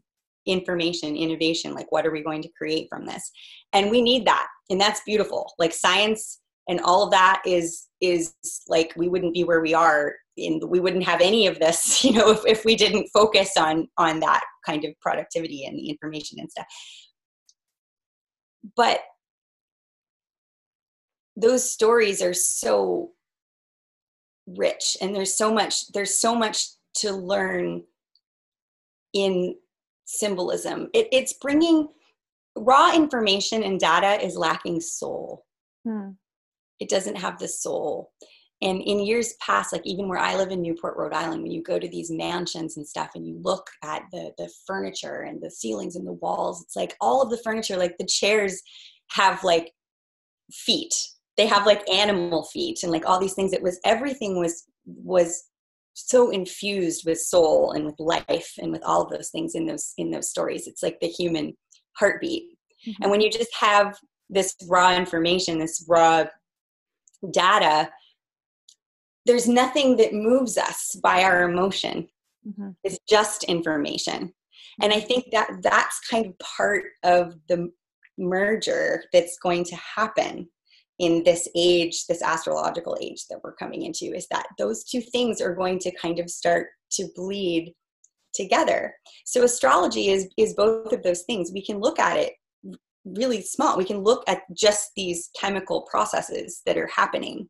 information innovation like what are we going to create from this? And we need that and that's beautiful. Like science and all of that is is like we wouldn't be where we are in we wouldn't have any of this you know if, if we didn't focus on on that kind of productivity and the information and stuff. But those stories are so rich and there's so much there's so much to learn in symbolism. It, it's bringing raw information and data is lacking soul. Mm. it doesn't have the soul. And in years past like even where i live in newport rhode island when you go to these mansions and stuff and you look at the the furniture and the ceilings and the walls it's like all of the furniture like the chairs have like feet. They have like animal feet and like all these things. It was everything was was so infused with soul and with life and with all of those things in those in those stories. It's like the human heartbeat. Mhm. and when you just have this raw information this raw data there's nothing that moves us by our emotion. Mhm. it's just information. And i think that that's kind of part of the merger that's going to happen in this age this astrological age that we're coming into is that those two things are going to kind of start to bleed together. So astrology is is both of those things. We can look at it really small. We can look at just these chemical processes that are happening.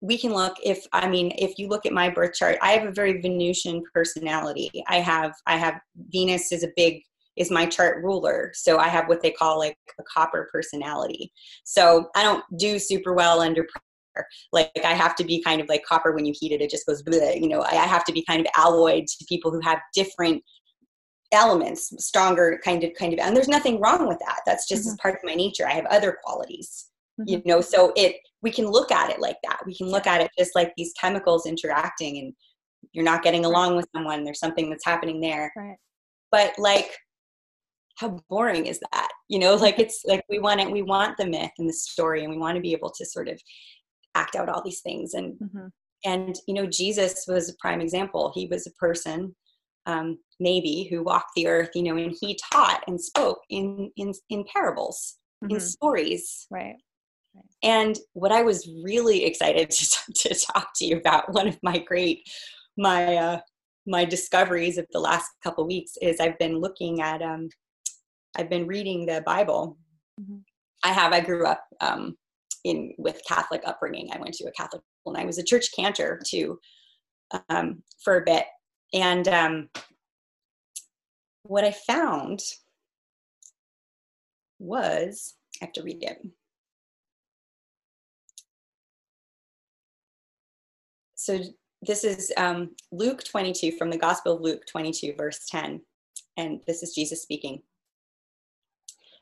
We can look if i mean if you look at my birth chart i have a very venusian personality. I have i have venus is a big is my chart ruler. So i have what they call like a copper personality. So i don't do super well under pressure. like i have to be kind of like copper when you heat it it just goes bleh, you know? I, have to be kind of alloyed to people who have different elements stronger kind of kind of and there's nothing wrong with that. That's just mm-hmm. part of my nature. I have other qualities mm-hmm. you know? So it we can look at it like that. We can look at it just like these chemicals interacting and you're not getting along with someone. There's something that's happening there. Right. but like how boring is that? You know like it's like we want it we want the myth and the story and we want to be able to sort of act out all these things and mm-hmm. and you know jesus was a prime example. He was a person um, maybe who walked the earth you know and he taught and spoke in in in parables mm-hmm. in stories. Right. And what I was really excited to, to talk to you about, one of my great, my uh, my discoveries of the last couple weeks is I've been looking at, um, I've been reading the Bible. Mm-hmm. I have. I grew up um, in with Catholic upbringing. I went to a Catholic school, and I was a church cantor too um, for a bit. And um, what I found was I have to read it. so this is um, Luke 22 from the Gospel of Luke 22, verse 10. And this is Jesus speaking.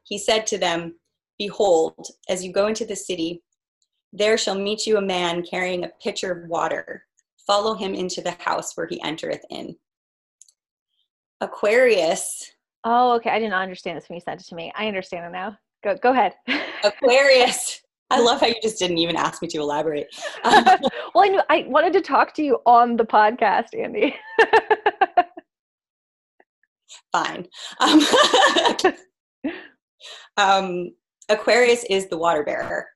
He said to them, Behold, as you go into the city, there shall meet you a man carrying a pitcher of water. Follow him into the house where he entereth in. Aquarius. Oh, okay. I didn't understand this when you said it to me. I understand it now. Go, go ahead. Aquarius I love how you just didn't even ask me to elaborate. well, I knew I wanted to talk to you on the podcast, Andy. Fine. Um, um, Aquarius is the water bearer.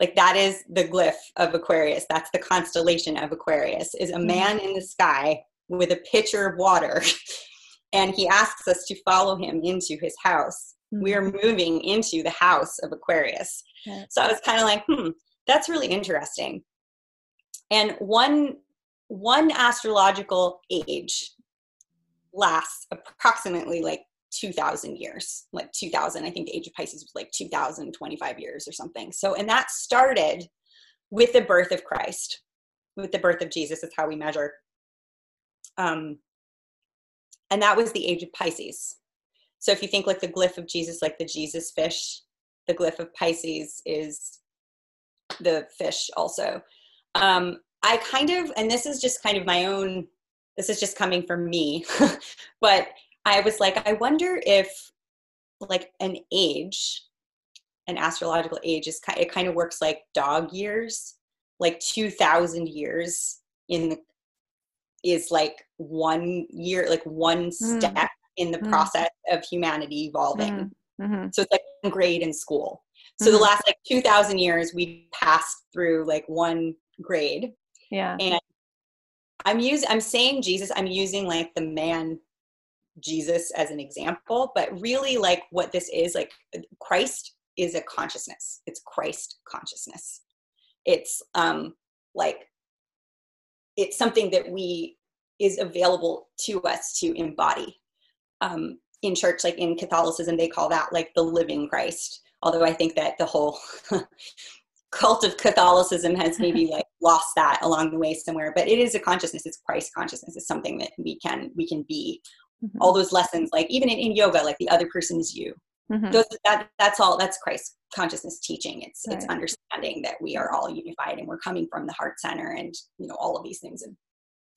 Like that is the glyph of Aquarius. That's the constellation of Aquarius. Is a mm-hmm. man in the sky with a pitcher of water, and he asks us to follow him into his house. Mm-hmm. We are moving into the house of Aquarius. So I was kind of like, hmm, that's really interesting. And one one astrological age lasts approximately like 2000 years like 2000 i think the age of pisces was like 2025 years or something. So and that started with the birth of christ with the birth of jesus is how we measure. Um and that was the age of pisces. So if you think like the glyph of jesus like the jesus fish the glyph of Pisces is the fish also. Um, I kind of, and this is just kind of my own, this is just coming from me, but I was like, I wonder if like an age, an astrological age is kind, it kind of works like dog years, like 2000 years in the, is like one year, like one hmm. step mm. in the mm. process of humanity evolving. Mm. Mm-hmm. So it's like one grade in school. So mm-hmm. the last like 2000 years we passed through like one grade. Yeah. And I'm using I'm saying Jesus, I'm using like the man Jesus as an example, but really like what this is like Christ is a consciousness. It's Christ consciousness. It's um like it's something that we is available to us to embody. Um, in church, like in Catholicism, they call that like the living Christ. Although I think that the whole cult of Catholicism has maybe like lost that along the way somewhere. But it is a consciousness. It's Christ consciousness. It's something that we can we can be. Mm-hmm. All those lessons, like even in, in, yoga, like the other person is you. Mm-hmm. Those, that that's all. That's Christ consciousness teaching. It's right. it's understanding that we are all unified and we're coming from the heart center, and you know all of these things. And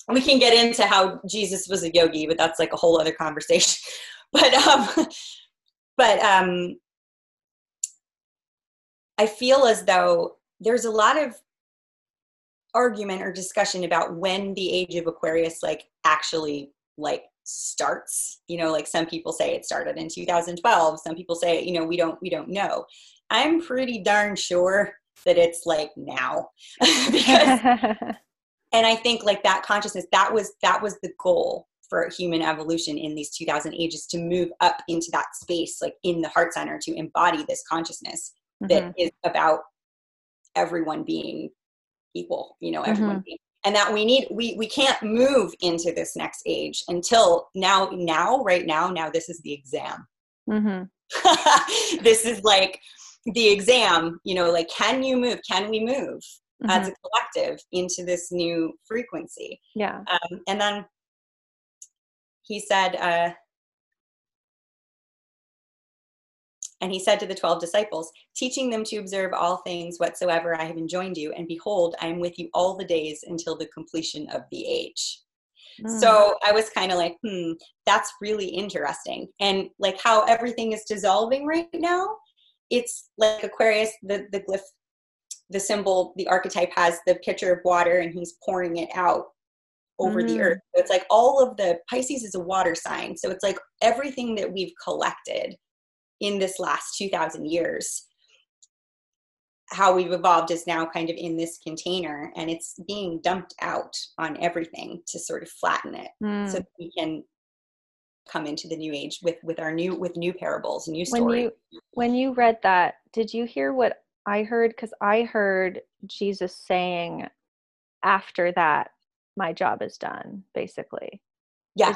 we can get into how Jesus was a yogi, but that's like a whole other conversation. but um, but um, I feel as though there's a lot of argument or discussion about when the age of Aquarius like actually like starts you know like some people say it started in 2012 some people say you know we don't we don't know i'm pretty darn sure that it's like now because and i think like that consciousness that was that was the goal for human evolution in these 2000 ages to move up into that space like in the heart center to embody this consciousness mm-hmm. that is about everyone being equal you know everyone mm-hmm. being and that we need we we can't move into this next age until now now right now now this is the exam mm-hmm. this is like the exam you know like can you move can we move mm-hmm. as a collective into this new frequency. Yeah. Um, and then he said, uh, And he said to the 12 disciples, teaching them to observe all things whatsoever I have enjoined you, and behold, I am with you all the days until the completion of the age. Mm. So I was kind of like, hmm, that's really interesting. And like how everything is dissolving right now, it's like Aquarius, the, the glyph, the symbol, the archetype has the pitcher of water and he's pouring it out over mm. the earth. So it's like all of the Pisces is a water sign. So it's like everything that we've collected in this last 2000 years how we've evolved is now kind of in this container and it's being dumped out on everything to sort of flatten it mm. so we can come into the new age with with our new with new parables new stories when you when you read that did you hear what i heard? Because i heard jesus saying after that my job is done basically. Yeah.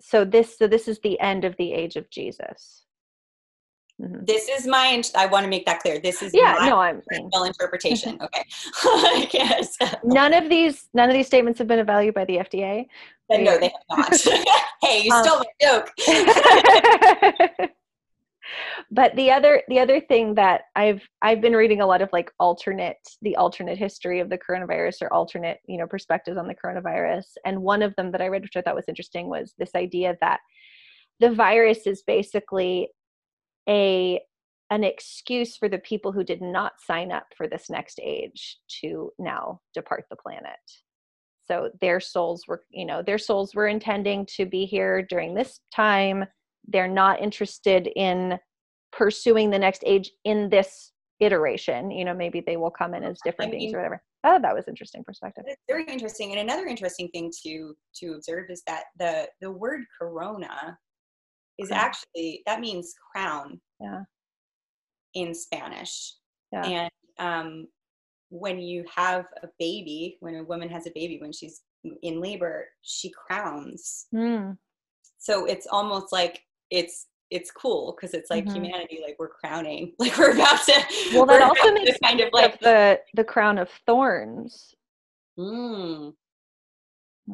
So this so this is the end of the age of jesus Mm-hmm. This is my. I want to make that clear. This is yeah. no, I'm personal interpretation. Okay. none of these none of these statements have been evaluated by the FDA. no, they have not. hey, you um, stole my joke. but the other the other thing that I've I've been reading a lot of like alternate the alternate history of the coronavirus or alternate you know perspectives on the coronavirus, and one of them that I read which I thought was interesting was this idea that the virus is basically a an excuse for the people who did not sign up for this next age to now depart the planet. So their souls were you know their souls were intending to be here during this time. They're not interested in pursuing the next age in this iteration. You know maybe they will come in as different I mean, beings or whatever. Oh that was interesting perspective. It's very interesting. And another interesting thing to to observe is that the the word corona is actually that means crown yeah in spanish yeah. and um, when you have a baby when a woman has a baby when she's in labor she crowns mm. so it's almost like it's it's cool because it's like mm-hmm. humanity like we're crowning like we're about to well that also makes kind of like the the crown of thorns mm.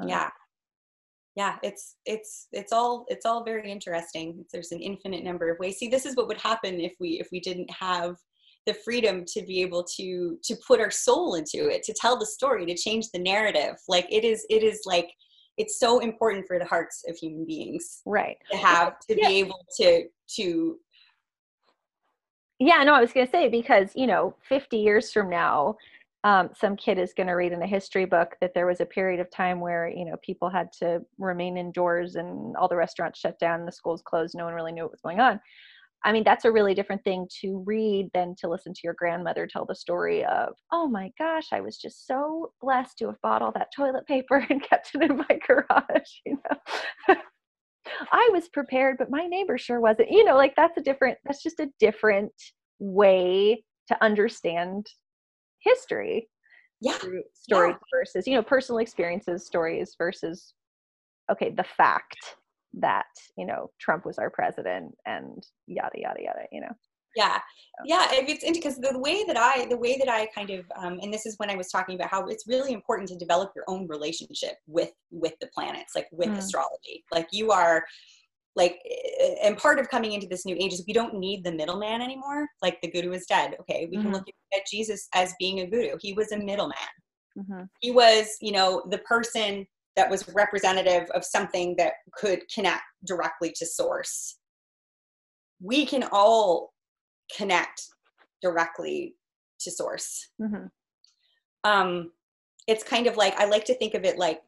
yeah yeah it's it's it's all it's all very interesting. There's an infinite number of ways. See this is what would happen if we if we didn't have the freedom to be able to to put our soul into it to tell the story to change the narrative. Like it is it is like it's so important for the hearts of human beings right. to have to yeah. be able to to yeah no i was going to say because you know 50 years from now um, some kid is going to read in a history book that there was a period of time where you know people had to remain indoors and all the restaurants shut down the schools closed no one really knew what was going on. I mean that's a really different thing to read than to listen to your grandmother tell the story of oh my gosh i was just so blessed to have bought all that toilet paper and kept it in my garage you know? I was prepared but my neighbor sure wasn't you know like that's a different that's just a different way to understand history yeah. stories yeah. versus you know personal experiences stories versus okay the fact that you know trump was our president and yada yada yada you know? Yeah. Yeah it's because the way that i the way that i kind of um, and this is when i was talking about how it's really important to develop your own relationship with with the planets like with mm. astrology. Like you are like and part of coming into this new age is we don't need the middleman anymore. Like the guru is dead. Okay we mm-hmm. can look at jesus as being a guru. He was a middleman. Mm-hmm. he was you know the person that was representative of something that could connect directly to source. We can all connect directly to source. Mm-hmm. um it's kind of like i like to think of it like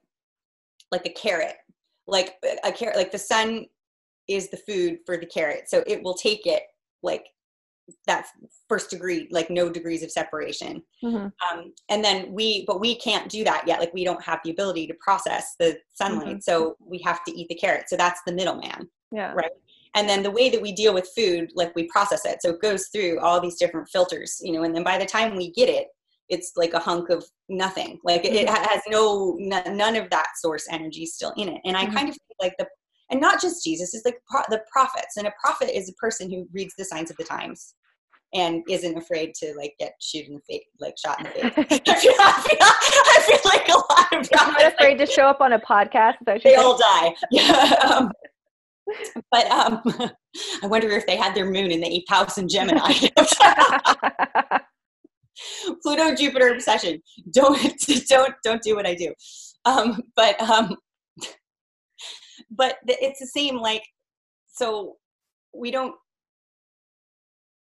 like a carrot. Like a carrot like the sun is the food for the carrot. So it will take it like that first degree, like no degrees of separation. Mm-hmm. Um, and then we, but we can't do that yet. Like we don't have the ability to process the sunlight. Mm-hmm. So we have to eat the carrot. So that's the middleman. Yeah. Right. And then the way that we deal with food, like we process it. So it goes through all these different filters, you know, and then by the time we get it, it's like a hunk of nothing. Like it, it mm-hmm. has no, none of that source energy still in it. And I mm-hmm. kind of feel like the and not just jesus is like the prophets and a prophet is a person who reads the signs of the times and isn't afraid to like get shoot in the face, like shot in the face. I, feel, I, feel, I feel like a lot of prophets not afraid to show up on a podcast. They all die. Yeah. Um, but um, I wonder if they had their moon in the eighth house in Gemini. Pluto Jupiter obsession. Don't don't don't do what I do. Um, but um, but it's the same. Like so, we don't.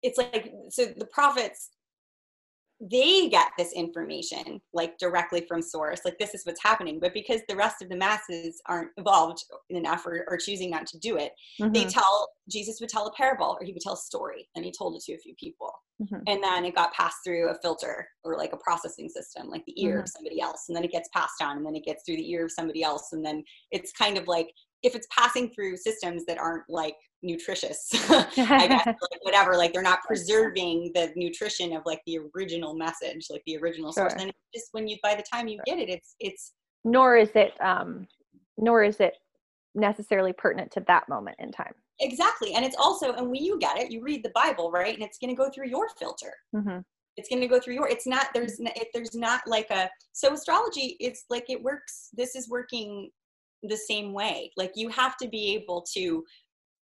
It's like so the prophets they get this information like directly from source like this is what's happening but because the rest of the masses aren't evolved enough or, or choosing not to do it mm-hmm. they tell jesus would tell a parable or he would tell a story and he told it to a few people mm-hmm. and then it got passed through a filter or like a processing system like the ear mm-hmm. of somebody else and then it gets passed on and then it gets through the ear of somebody else and then it's kind of like if it's passing through systems that aren't like nutritious i guess like whatever like they're not preserving the nutrition of like the original message like the original source sure. and just when you by the time you get it it's it's nor is it um nor is it necessarily pertinent to that moment in time exactly and it's also and when you get it you read the bible right and it's going to go through your filter mm-hmm. it's going to go through your it's not there's if there's not like a so astrology it's like it works this is working the same way like you have to be able to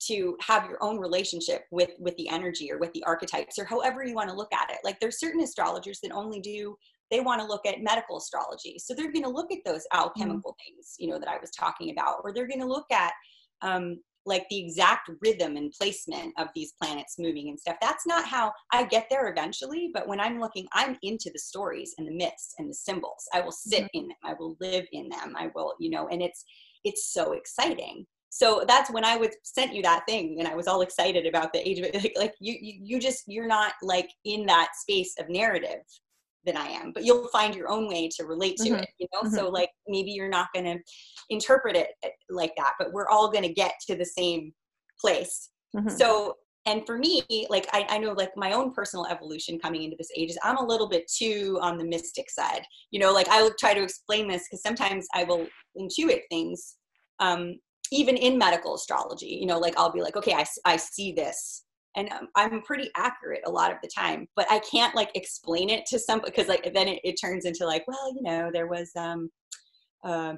to have your own relationship with with the energy or with the archetypes or however you want to look at it like there's certain astrologers that only do they want to look at medical astrology so they're going to look at those mm-hmm. alchemical mm-hmm. things you know that i was talking about or they're going to look at um, like the exact rhythm and placement of these planets moving and stuff. That's not how i get there eventually but when i'm looking i'm into the stories and the myths and the symbols. I will sit mm-hmm. in them. I will live in them. I will you know and it's it's so exciting. So that's when i would sent you that thing and i was all excited about the age of it. Like, like you, you you just you're not like in that space of narrative than i am but you'll find your own way to relate to mm-hmm. it you know mm-hmm. so like maybe you're not going to interpret it eh, like that but we're all going to get to the same place mm-hmm. so and for me like I, I know like my own personal evolution coming into this age is i'm a little bit too on the mystic side you know like i will try to explain this because sometimes i will intuit things um, even in medical astrology you know like i'll be like okay i, I see this and um, i'm pretty accurate a lot of the time but i can't like explain it to some because like then it, it turns into like well you know there was um uh,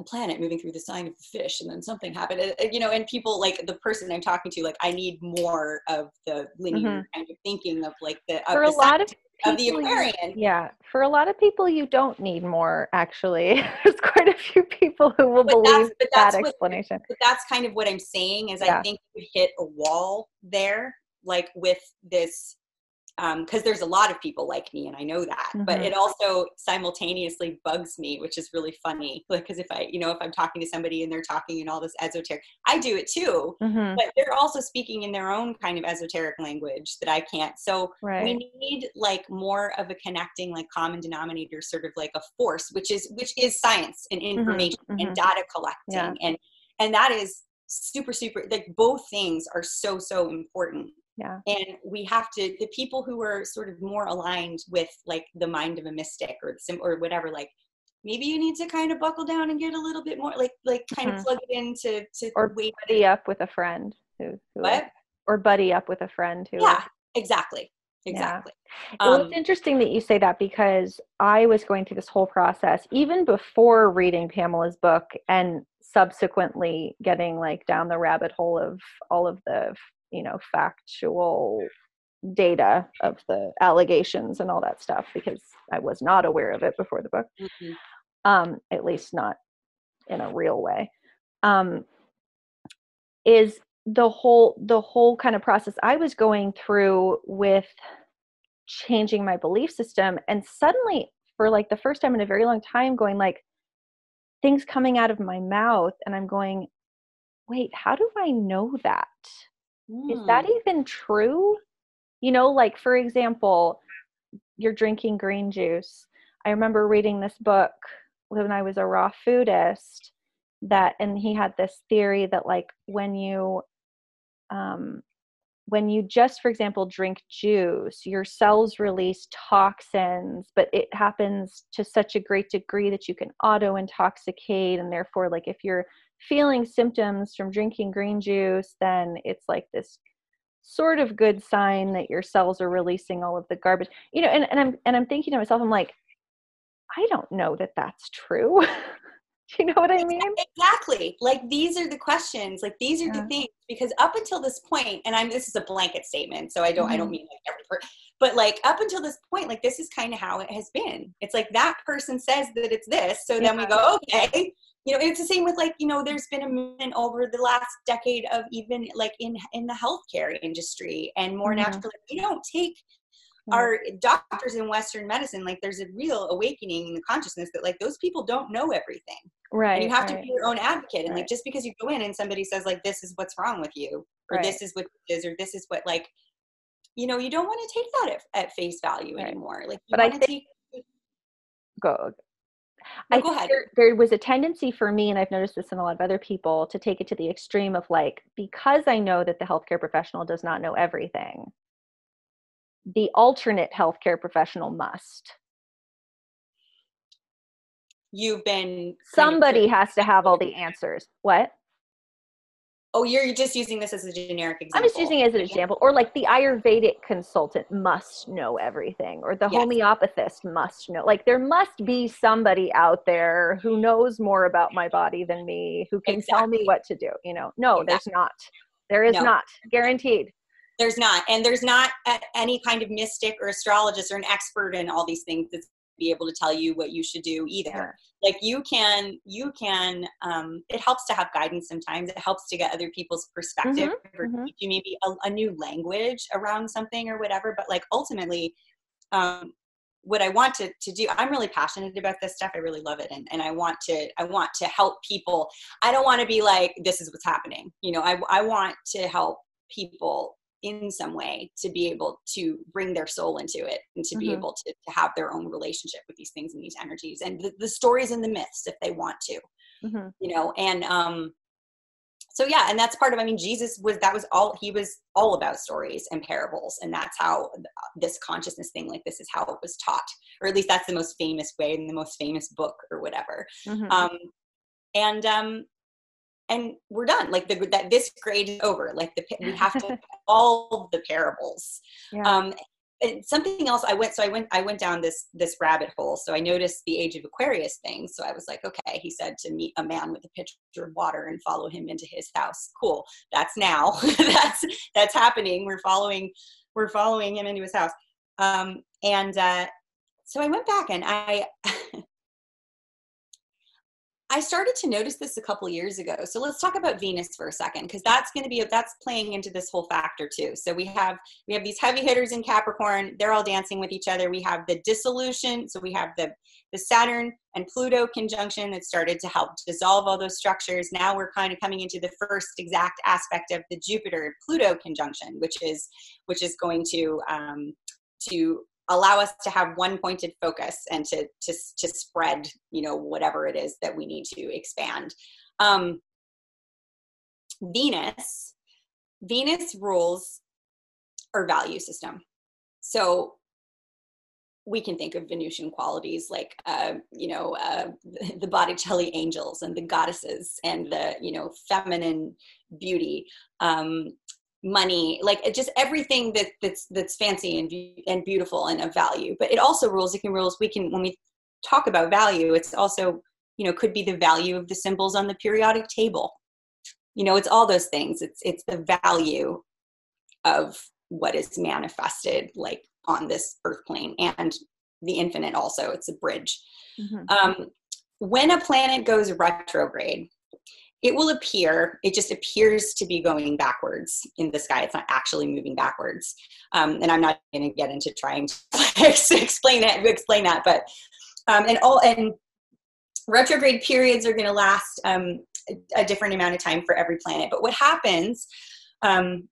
a planet moving through the sign of the fish and then something happened uh, you know and people like the person i'm talking to like i need more of the linear mm-hmm. kind of thinking of like the for a lot of of the. Yeah, for a lot of people, you don't need more. Actually, there's quite a few people who will but believe that what, explanation. But that's kind of what I'm saying is yeah. I think we hit a wall there, like with this because um, there's a lot of people like me and i know that mm-hmm. but it also simultaneously bugs me which is really funny because if i you know if i'm talking to somebody and they're talking in all this esoteric i do it too mm-hmm. but they're also speaking in their own kind of esoteric language that i can't so right. we need like more of a connecting like common denominator sort of like a force which is which is science and mm-hmm. information mm-hmm. and data collecting yeah. and and that is super super like both things are so so important yeah and we have to the people who are sort of more aligned with like the mind of a mystic or sim or whatever like maybe you need to kind of buckle down and get a little bit more like like kind mm-hmm. of plug it into to or wait buddy up with a friend who, who what? or buddy up with a friend who yeah exactly exactly yeah. um, well, it's interesting that you say that because i was going through this whole process even before reading pamela's book and subsequently getting like down the rabbit hole of all of the you know factual data of the allegations and all that stuff because I was not aware of it before the book, mm-hmm. um, at least not in a real way. Um, is the whole the whole kind of process I was going through with changing my belief system, and suddenly for like the first time in a very long time, going like things coming out of my mouth, and I'm going, wait, how do I know that? Mm. Is that hmm. even true? You know, like for example, you're drinking green juice. I remember reading this book when I was a raw foodist that and he had this theory that like when you um when you just for example drink juice your cells release toxins but it happens to such a great degree that you can auto intoxicate and therefore like if you're feeling symptoms from drinking green juice, then it's like this sort of good sign that your cells are releasing all of the garbage. You know and, and i'm and i'm thinking to myself i'm like i don't know that that's true you know what i mean exactly like these are the questions like these are yeah. the things because up until this point and i'm this is a blanket statement so i don't mm-hmm. i don't mm-hmm. mean like every per- but like up until this point like this is kind of how it has been it's like that person says that it's this so yeah. then we go okay you know it's the same with like you know there's been a movement over the last decade of even like in in the healthcare industry and more mm-hmm. natural we don't take our doctors in western medicine like there's a real awakening in the consciousness that like those people don't know everything right and you have right. to be your own advocate and right. like just because you go in and somebody says like this is what's wrong with you or right. this is what is or this is what like you know you don't want to take that at, at face value anymore like but i think take, go no, I go ahead. There, there, was a tendency for me, and I've noticed this in a lot of other people, to take it to the extreme of like, because I know that the healthcare professional does not know everything, the alternate healthcare professional must. You've been. Somebody has to have all the answers. What? Oh, you're just using this as a generic example. I'm just using it as an example. Or like the Ayurvedic consultant must know everything, or the yes. homeopathist must know. Like there must be somebody out there who knows more about my body than me, who can exactly. tell me what to do. You know, no, exactly. there's not. There is no. not. Guaranteed. There's not. And there's not any kind of mystic or astrologist or an expert in all these things that's be able to tell you what you should do either. Like you can you can um, it helps to have guidance sometimes. It helps to get other people's perspective mm-hmm, or mm-hmm. you maybe a, a, new language around something or whatever. But like ultimately um, what i want to, to do i'm really passionate about this stuff. I really love it. And, and i want to i want to help people. I don't want to be like this is what's happening. You know i, I want to help people in some way to be able to bring their soul into it and to mm-hmm. be able to, to have their own relationship with these things and these energies and the, the stories and the myths if they want to mm-hmm. you know and um so yeah and that's part of i mean jesus was that was all he was all about stories and parables and that's how this consciousness thing like this is how it was taught or at least that's the most famous way and the most famous book or whatever mm-hmm. um and um and we're done. Like the, that this grade is over. Like the we have to all the parables. Yeah. um and something else i went so i went i went down this this rabbit hole. So i noticed the age of aquarius thing. So i was like okay he said to meet a man with a pitcher of water and follow him into his house. Cool. That's now. That's that's happening. We're following we're following him into his house. Um and uh so i went back and i I started to notice this a couple years ago. So let's talk about Venus for a second, because that's going to be that's playing into this whole factor too. So we have we have these heavy hitters in Capricorn. They're all dancing with each other. We have the dissolution. So we have the the Saturn and Pluto conjunction that started to help dissolve all those structures. Now we're kind of coming into the first exact aspect of the Jupiter Pluto conjunction, which is which is going to um, to allow us to have one pointed focus and to to to spread you know whatever it is that we need to expand um venus venus rules our value system so we can think of Venusian qualities like, uh, you know, uh, the Botticelli angels and the goddesses and the, you know, feminine beauty. Um, money like just everything that that's that's fancy and and beautiful and of value. But it also rules it can rules we can when we talk about value it's also you know could be the value of the symbols on the periodic table. You know it's all those things. It's it's the value of what is manifested like on this earth plane and the infinite also. It's a bridge. Mm-hmm. um, when a planet goes retrograde it will appear, it just appears to be going backwards in the sky. It's not actually moving backwards. Um, and I'm not going to get into trying to explain that, explain that, but, um, and all, and retrograde periods are going to last um, a, a, different amount of time for every planet. But what happens um,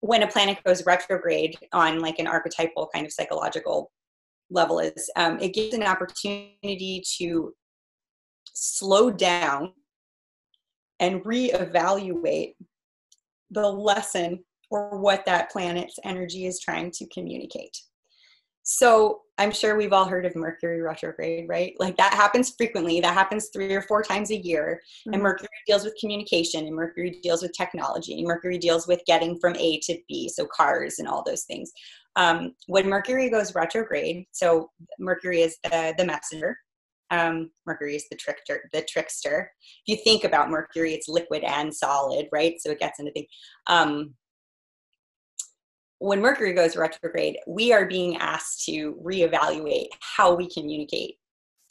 when a planet goes retrograde on like an archetypal kind of psychological level is um, it gives an opportunity to slow down and reevaluate the lesson or what that planet's energy is trying to communicate. so I'm sure we've all heard of Mercury retrograde, right? Like that happens frequently. That happens three or four times a year. Mm-hmm. And Mercury deals with communication, and Mercury deals with technology, and Mercury deals with getting from A to B, so cars and all those things. Um, when Mercury goes retrograde, so Mercury is the, the messenger. Um, Mercury is the trickster. The trickster. If you think about Mercury, it's liquid and solid, right? So it gets into things. Um, when Mercury goes retrograde, we are being asked to reevaluate how we communicate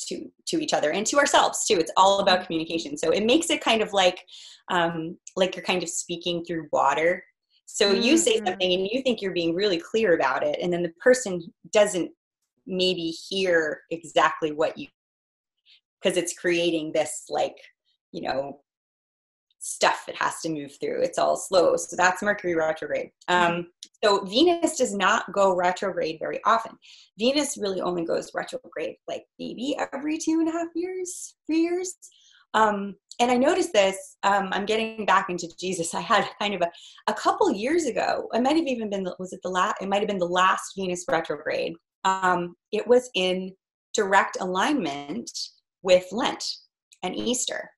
to to each other and to ourselves too. It's all about communication. So it makes it kind of like um, like you're kind of speaking through water. So mm-hmm. you say mm-hmm. something and you think you're being really clear about it, and then the person doesn't maybe hear exactly what you because it's creating this like you know stuff it has to move through. It's all slow. So that's Mercury retrograde. Um, so Venus does not go retrograde very often. Venus really only goes retrograde like maybe every two and a half years, three years. Um, and I noticed this. Um, I'm getting back into Jesus. I had kind of a, a couple years ago. It might have even been was it the last? It might have been the last Venus retrograde. Um, it was in direct alignment with Lent and Easter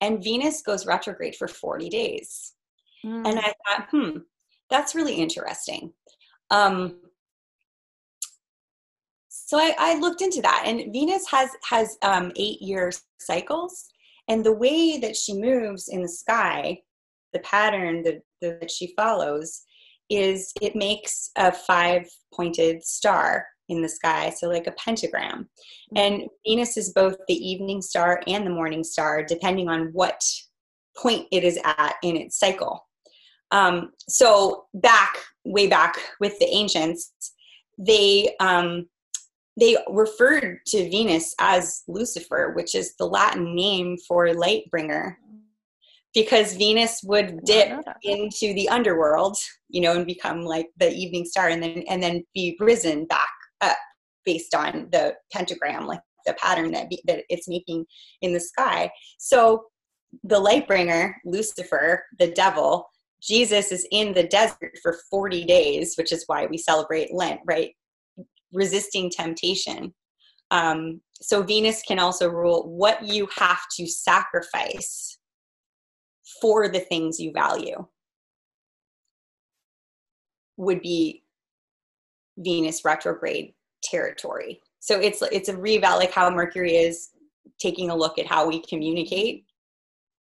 and Venus goes retrograde for 40 days. Mm. And I thought, hmm, that's really interesting. Um, so I, I, looked into that, and Venus has has um, eight year cycles, and the way that she moves in the sky, the pattern that, that she follows, is it makes a five pointed star in the sky, so like a pentagram. Mm-hmm. And Venus is both the evening star and the morning star, depending on what point it is at in its cycle. Um, so back, way back with the ancients, they um, they referred to Venus as Lucifer, which is the Latin name for light bringer, because Venus would dip into the underworld, you know, and become like the evening star, and then and then be risen back up based on the pentagram, like the pattern that, be, that it's making in the sky. So the light bringer, Lucifer, the devil, Jesus is in the desert for 40 days, which is why we celebrate Lent, right? Resisting temptation. Um, so Venus can also rule what you have to sacrifice for the things you value would be Venus retrograde territory. So it's it's a reval like how Mercury is taking a look at how we communicate.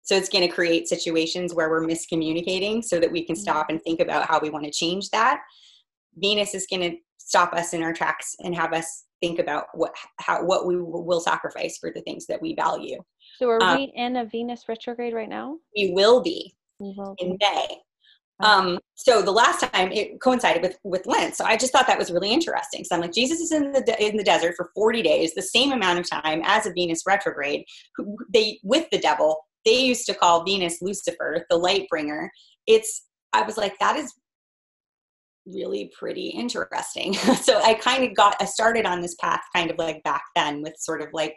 So it's going to create situations where we're miscommunicating so that we can stop and think about how we want to change that. Venus is going to stop us in our tracks and have us think about what how what we will sacrifice for the things that we value. So are um, we in a Venus retrograde right now? We will be will in May. Um, so the last time it coincided with with Lent, so I just thought that was really interesting. So I'm like, Jesus is in the de- in the desert for 40 days, the same amount of time as a Venus retrograde. They with the devil, they used to call Venus Lucifer, the light bringer. It's I was like, that is really pretty interesting. so I kind of got I started on this path kind of like back then with sort of like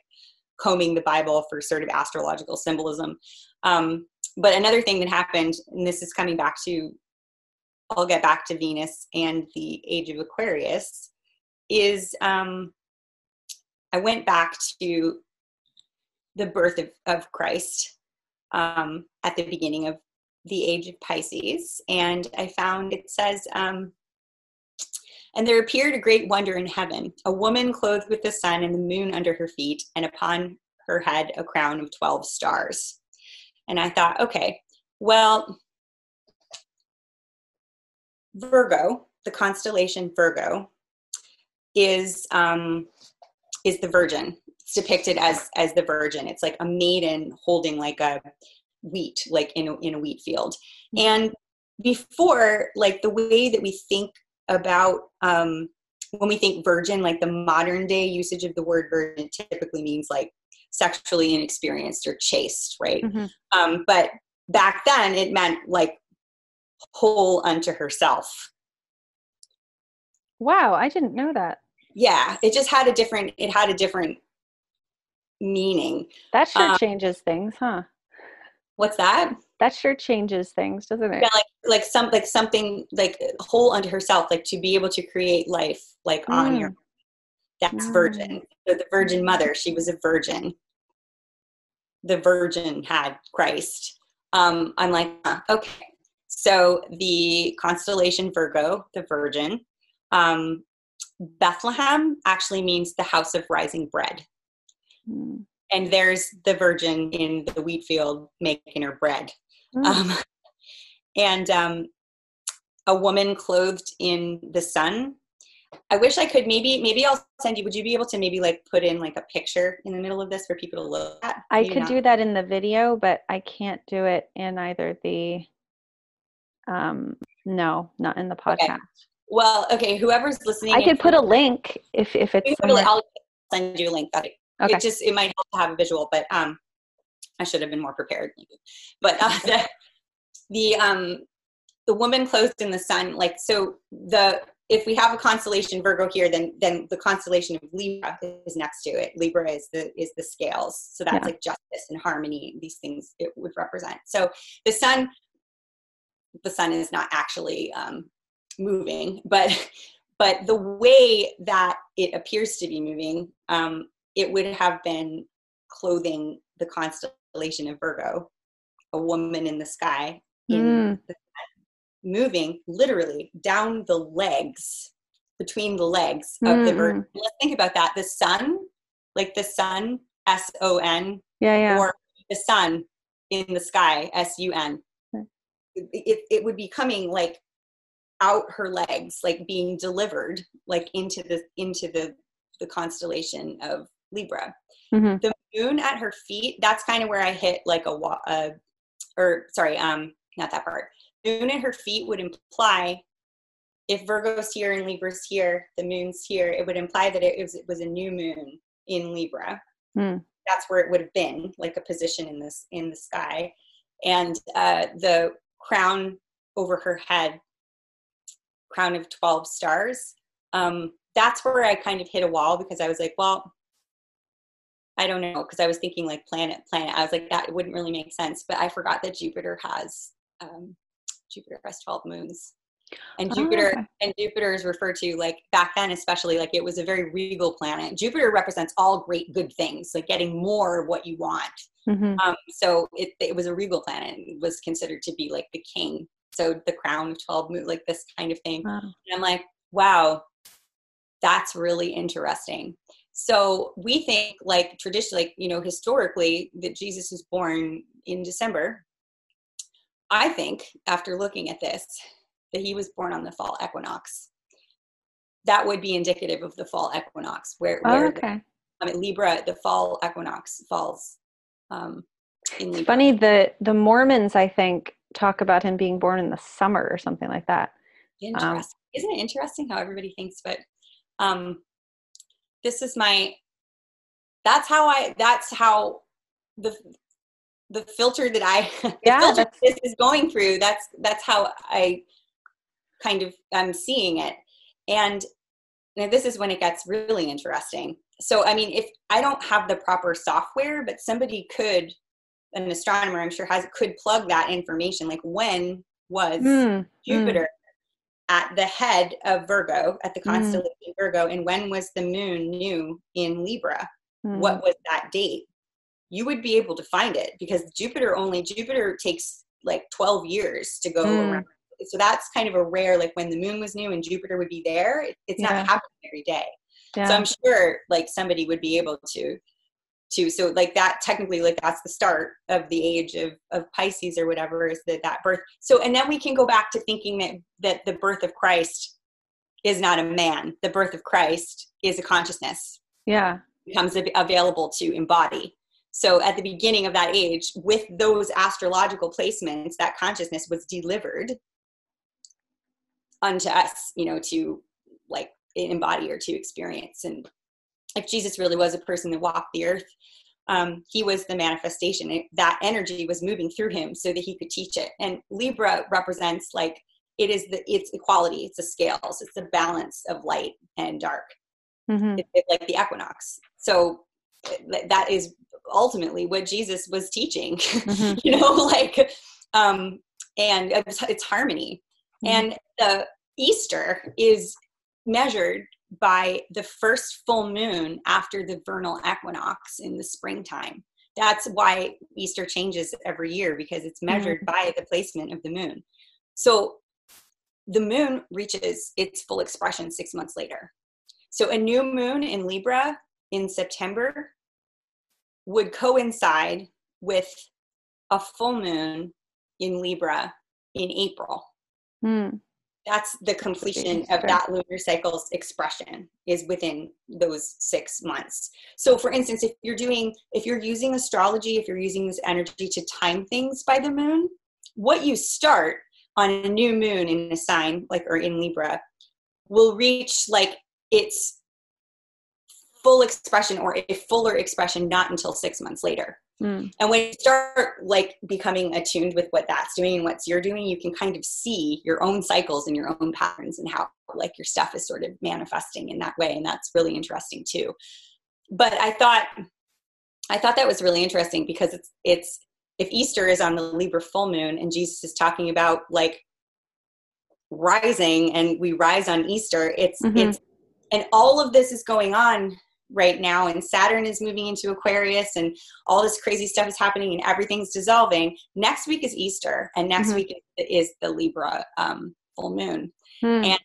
combing the Bible for sort of astrological symbolism. Um, but another thing that happened, and this is coming back to, I'll get back to Venus and the age of Aquarius, is um, I went back to the birth of, of Christ um, at the beginning of the age of Pisces, and I found it says, um, and there appeared a great wonder in heaven, a woman clothed with the sun and the moon under her feet, and upon her head a crown of 12 stars. And I thought, okay, well, Virgo, the constellation Virgo, is um, is the Virgin. It's depicted as as the Virgin. It's like a maiden holding like a wheat, like in a, in a wheat field. Mm-hmm. And before, like the way that we think about um, when we think virgin, like the modern day usage of the word virgin typically means like sexually inexperienced or chaste, right? Mm-hmm. Um, but back then it meant like whole unto herself. Wow, I didn't know that. Yeah, it just had a different it had a different meaning. That sure um, changes things, huh? What's that? That sure changes things, doesn't it? Yeah, like like some like something like whole unto herself, like to be able to create life like mm. on your That's Mm. virgin. So the Virgin Mother, she was a virgin. The Virgin had Christ. Um, I'm like, huh, okay. So the constellation Virgo, the Virgin, um, Bethlehem actually means the house of rising bread. Mm. And there's the Virgin in the wheat field making her bread. Mm. Um, and um, a woman clothed in the sun. I wish I could maybe maybe I'll send you. Would you be able to maybe like put in like a picture in the middle of this for people to look at? I could not. do that in the video, but I can't do it in either the um no, not in the Okay. podcast. Well, okay. Whoever's listening, I could put a link if if it's I'll somewhere. I'll send you a link. That Okay. it just it might help to have a visual, but um, I should have been more prepared. Maybe. But uh, the the um the woman clothed in the sun, like so the if we have a constellation Virgo here, then then the constellation of Libra is next to it. Libra is the is the scales, so that's Yeah. like justice and harmony. These things it would represent. So the sun, the sun is not actually um, moving, but but the way that it appears to be moving, um, it would have been clothing the constellation of Virgo, a woman in the sky, in Mm. the moving literally down the legs, between the legs of the Mm, Virgin. Let's think about that. The sun, like the sun, S O N, Yeah, yeah. or the sun in the sky, S U N. It, it, would be coming like out her legs, like being delivered like into the into the the constellation of Libra. Mhm. The moon at her feet, that's kind of where I hit like a uh, or sorry, um, not that part. Moon at her feet would imply if Virgo's here and Libra's here, the moon's here, it would imply that it was, it was a new moon in Libra. Hmm. That's where it would have been, like a position in this in the sky, and uh, the crown over her head, crown of twelve stars. Um, that's where I kind of hit a wall because I was like, well, I don't know, because I was thinking like planet, planet. I was like, that wouldn't really make sense, but I forgot that Jupiter has um, Jupiter has twelve moons, and Oh, Jupiter okay. and Jupiter is referred to like back then, especially like it was a very regal planet. Jupiter represents all great good things, like getting more of what you want. Mhm. Um, so it, it was a regal planet. It was considered to be like the king. So the crown of 12 moon, like this kind of thing. Wow. And I'm like, wow, that's really interesting. So we think like traditionally, like, you know, historically that Jesus was born in December. I think after looking at this, that he was born on the fall equinox. That would be indicative of the fall equinox, where, Oh, where the- okay. I mean, Libra, the fall equinox falls um, in It's Libra. funny the the Mormons I think talk about him being born in the summer or something like that. Interesting. Isn't it interesting how everybody thinks? But um, this is my. That's how I. That's how the the filter that I. The Yeah, filter this is going through. That's that's how I kind of am seeing it, and now this is when it gets really interesting. So I mean, if I don't have the proper software, but somebody could, an astronomer I'm sure has could plug that information. Like when was Mm, Jupiter at the head of Virgo, at the Mm. constellation Virgo, and when was the moon new in Libra? mm. What was that date? You would be able to find it because Jupiter only Jupiter takes like 12 years to go Mm. around. So that's kind of a rare like when the moon was new and Jupiter would be there. it- It's Yeah. not happening every day. Yeah. So I'm sure like somebody would be able to to so like that technically like that's the start of the age of of Pisces or whatever is that that birth. So and then we can go back to thinking that that the birth of Christ is not a man. The birth of Christ is a consciousness yeah. becomes available to embody. So at the beginning of that age, with those astrological placements, that consciousness was delivered unto us, you know, to like embody or to experience. And if Jesus really was a person that walked the earth, um, he was the manifestation. It, that energy was moving through him so that he could teach it. And Libra represents like it is the it's equality, it's the scales, it's the balance of light and dark Mhm. it- it- like the equinox. So that is ultimately what Jesus was teaching, Mhm. you know, like, um, and it's, it's harmony. Mhm. And the Easter is measured by the first full moon after the vernal equinox in the springtime. That's why Easter changes every year because it's measured mm-hmm. by the placement of the moon. So the moon reaches its full expression six months later. So a new moon in Libra in September would coincide with a full moon in Libra in April. Mm. That's the completion of that lunar cycle's expression is within those six months. So, for instance, if you're doing, if you're using astrology, if you're using this energy to time things by the moon, what you start on a new moon in a sign, like or in Libra, will reach like its full expression or a fuller expression not until six months later. Mm. And when you start like becoming attuned with what that's doing and what you're doing, you can kind of see your own cycles and your own patterns and how like your stuff is sort of manifesting in that way. And that's really interesting too. But I thought I thought that was really interesting because it's it's if Easter is on the Libra full moon and Jesus is talking about like rising and we rise on Easter, it's mm-hmm. it's and all of this is going on right now and saturn is moving into aquarius and all this crazy stuff is happening and everything's dissolving next week is easter and next mm-hmm. week is the libra um, full moon mm. and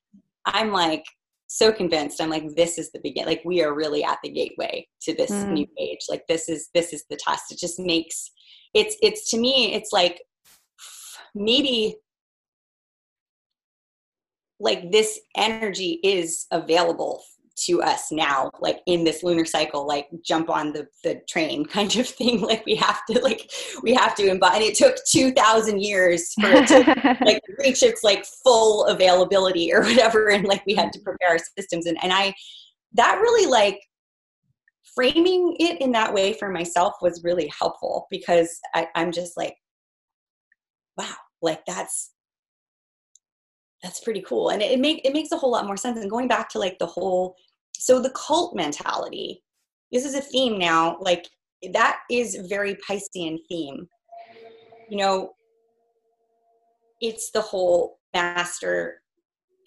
i'm like so convinced i'm like this is the begin like we are really at the gateway to this mm. new age like this is this is the test it just makes it's it's to me it's like maybe like this energy is available to us now like in this lunar cycle like jump on the, the train kind of thing like we have to like we have to embody and it took 2000 years for it to like reach its like full availability or whatever and like we had to mm-hmm. prepare our systems and, and i that really like framing it in that way for myself was really helpful because I, i'm just like wow like that's that's pretty cool and it, it make it makes a whole lot more sense and going back to like the whole so the cult mentality this is a theme now like that is very piscean theme. You know it's the whole master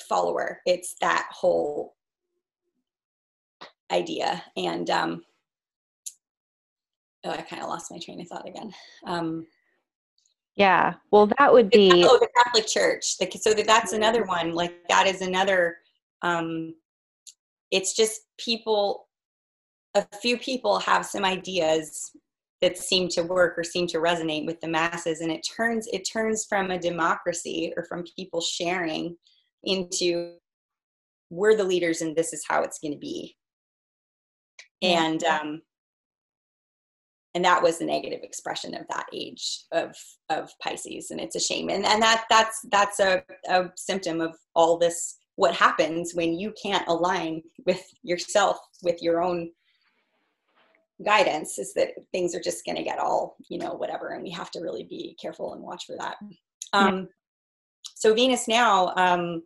follower. It's that whole idea. And um oh i kind of lost my train of thought again. Um yeah well that would be oh the catholic church so that's another one like that is another um it's just people a few people have some ideas that seem to work or seem to resonate with the masses and it turns it turns from a democracy or from people sharing into we're the leaders and this is how it's going to be and um and that was the negative expression of that age of of pisces and it's a shame. And and that that's that's a, a symptom of all this what happens when you can't align with yourself with your own guidance is that things are just going to get all you know whatever and we have to really be careful and watch for that um, yeah. so venus now um,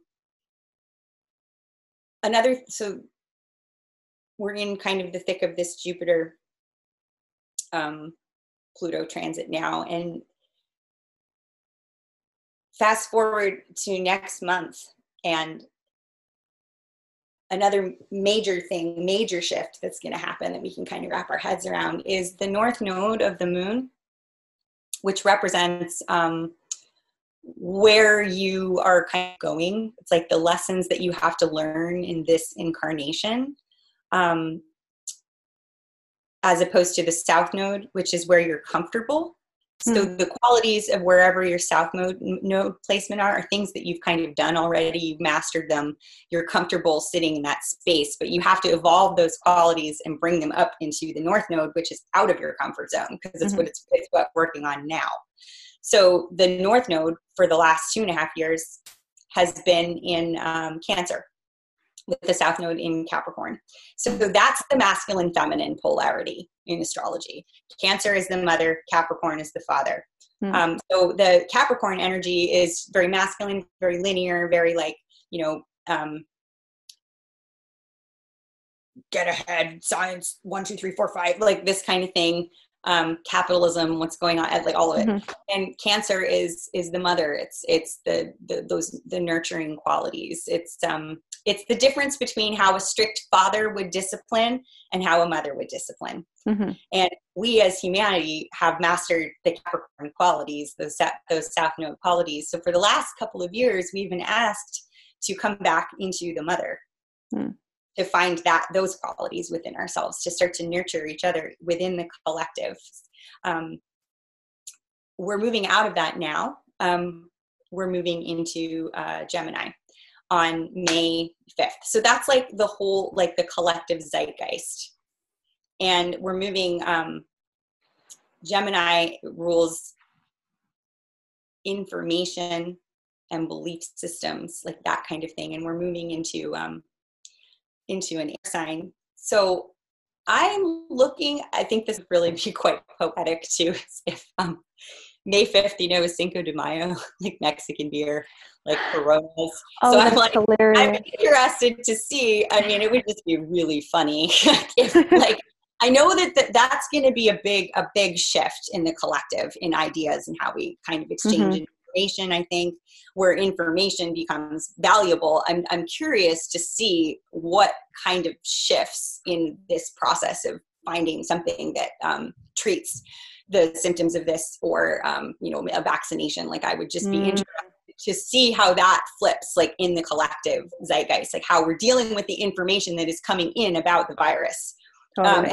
another so we're in kind of the thick of this jupiter um, pluto transit now and fast forward to next month and another major thing, major shift that's going to happen that we can kind of wrap our heads around is the north node of the moon, which represents um, where you are kind of going. It's like the lessons that you have to learn in this incarnation. Um, as opposed to the south node, which is where you're comfortable. So mm. the qualities of wherever your south node, node placement are are things that you've kind of done already. You've mastered them. You're comfortable sitting in that space, but you have to evolve those qualities and bring them up into the north node, which is out of your comfort zone because it's mm-hmm. what it's, it's what working on now. So the north node for the last two and a half years has been in um, Cancer with the south node in Capricorn. So that's the masculine feminine polarity in astrology. Cancer is the mother, Capricorn is the father. Mm. Um, so the Capricorn energy is very masculine, very linear, very like, you know, um, get ahead, science, one, two, three, four, five, like this kind of thing. Um, capitalism, what's going on, like all of it. Mm-hmm. And cancer is is the mother. It's it's the, the those the nurturing qualities. It's um it's the difference between how a strict father would discipline and how a mother would discipline. Mm-hmm. And we as humanity have mastered the Capricorn qualities, those those South Node qualities. So for the last couple of years, we've been asked to come back into the mother. Mm to find that those qualities within ourselves to start to nurture each other within the collective. Um, we're moving out of that now. Um, we're moving into uh, gemini on may 5th so that's like the whole like the collective zeitgeist. And we're moving um, gemini rules information and belief systems like that kind of thing. And we're moving into um, into an air sign. So I'm looking, I think this would really be quite poetic too, if um, May 5th, you know, is Cinco de Mayo, like Mexican beer, like Coronas. Oh, so I'm like, hilarious. I'm interested to see. I mean, it would just be really funny if, like, I know that th- that's going to be a big, a big shift in the collective in ideas and how we kind of exchange mm-hmm information i think where information becomes valuable. I'm, I'm curious to see what kind of shifts in this process of finding something that um, treats the symptoms of this or um, you know a vaccination. Like i would just be mm. interested to see how that flips like in the collective zeitgeist. Like how we're dealing with the information that is coming in about the virus. Um,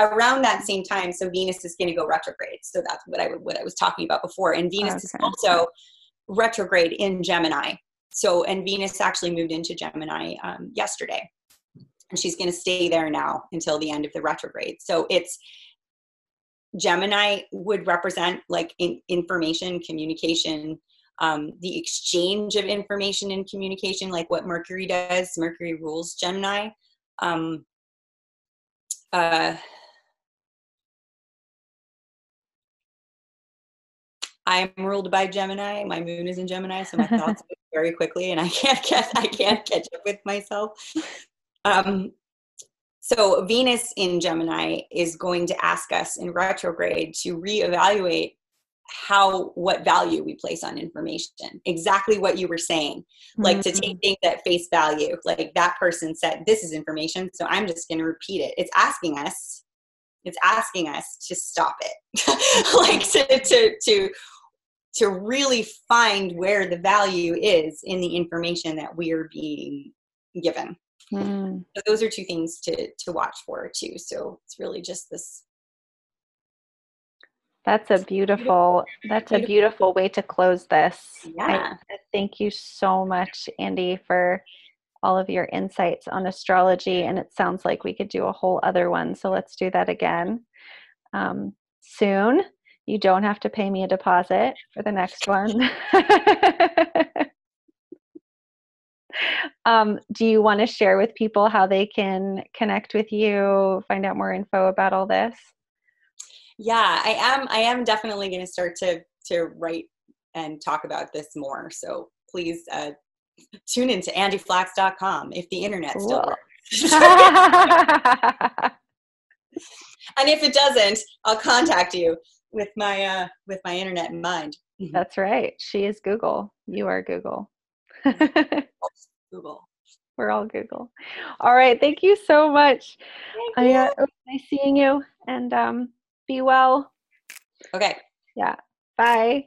around that same time, so Venus is going to go retrograde. So that's what I what I was talking about before. And Venus okay. is also retrograde in Gemini. So and Venus actually moved into Gemini um, yesterday, and she's going to stay there now until the end of the retrograde. So it's Gemini would represent like in, information, communication, um, the exchange of information and communication, like what Mercury does. Mercury rules Gemini. Um, uh, I'm ruled by Gemini. My moon is in Gemini, so my thoughts move very quickly, and I can't get I can't catch up with myself. Um, so Venus in Gemini is going to ask us in retrograde to reevaluate how what value we place on information exactly what you were saying like mm-hmm. to take things at face value like that person said this is information so i'm just going to repeat it it's asking us it's asking us to stop it like to to to to really find where the value is in the information that we are being given. Mm. So those are two things to to watch for too. So it's really just this. That's a beautiful. That's a beautiful way to close this. Yeah. I, thank you so much, Andi, for all of your insights on astrology. And it sounds like we could do a whole other one. So let's do that again um, soon. You don't have to pay me a deposit for the next one. um, do you want to share with people how they can connect with you, find out more info about all this? Yeah, I am. I am definitely going to start to to write and talk about this more. So please uh, tune into andiflax.com if the internet cool. still works. and if it doesn't, I'll contact you with my uh with my internet in mind. Mm-hmm. That's right. She is Google. You are Google. Google. We're all Google. All right. Thank you so much. Thank I, uh, it was nice seeing you and um, be well. Okay. Yeah. Bye.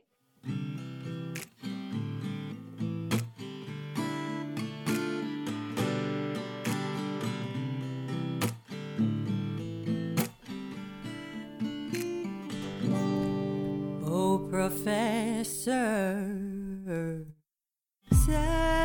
Professor Saturn,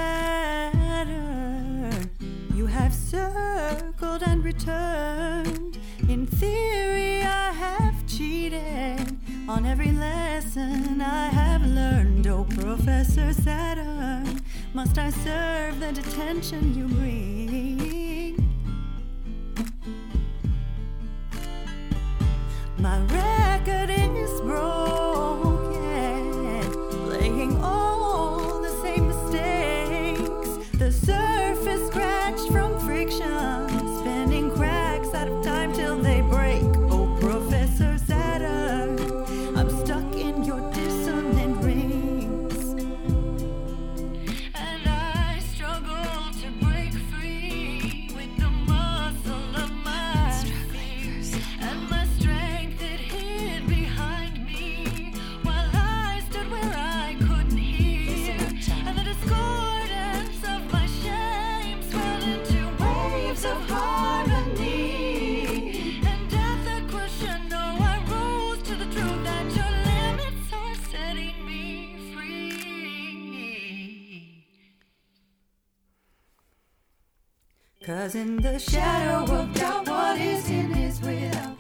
you have circled and returned. In theory, I have cheated on every lesson I have learned. Oh, Professor Saturn, must I serve the detention you bring? My record is broke. Cause in the shadow of doubt, what is in is without.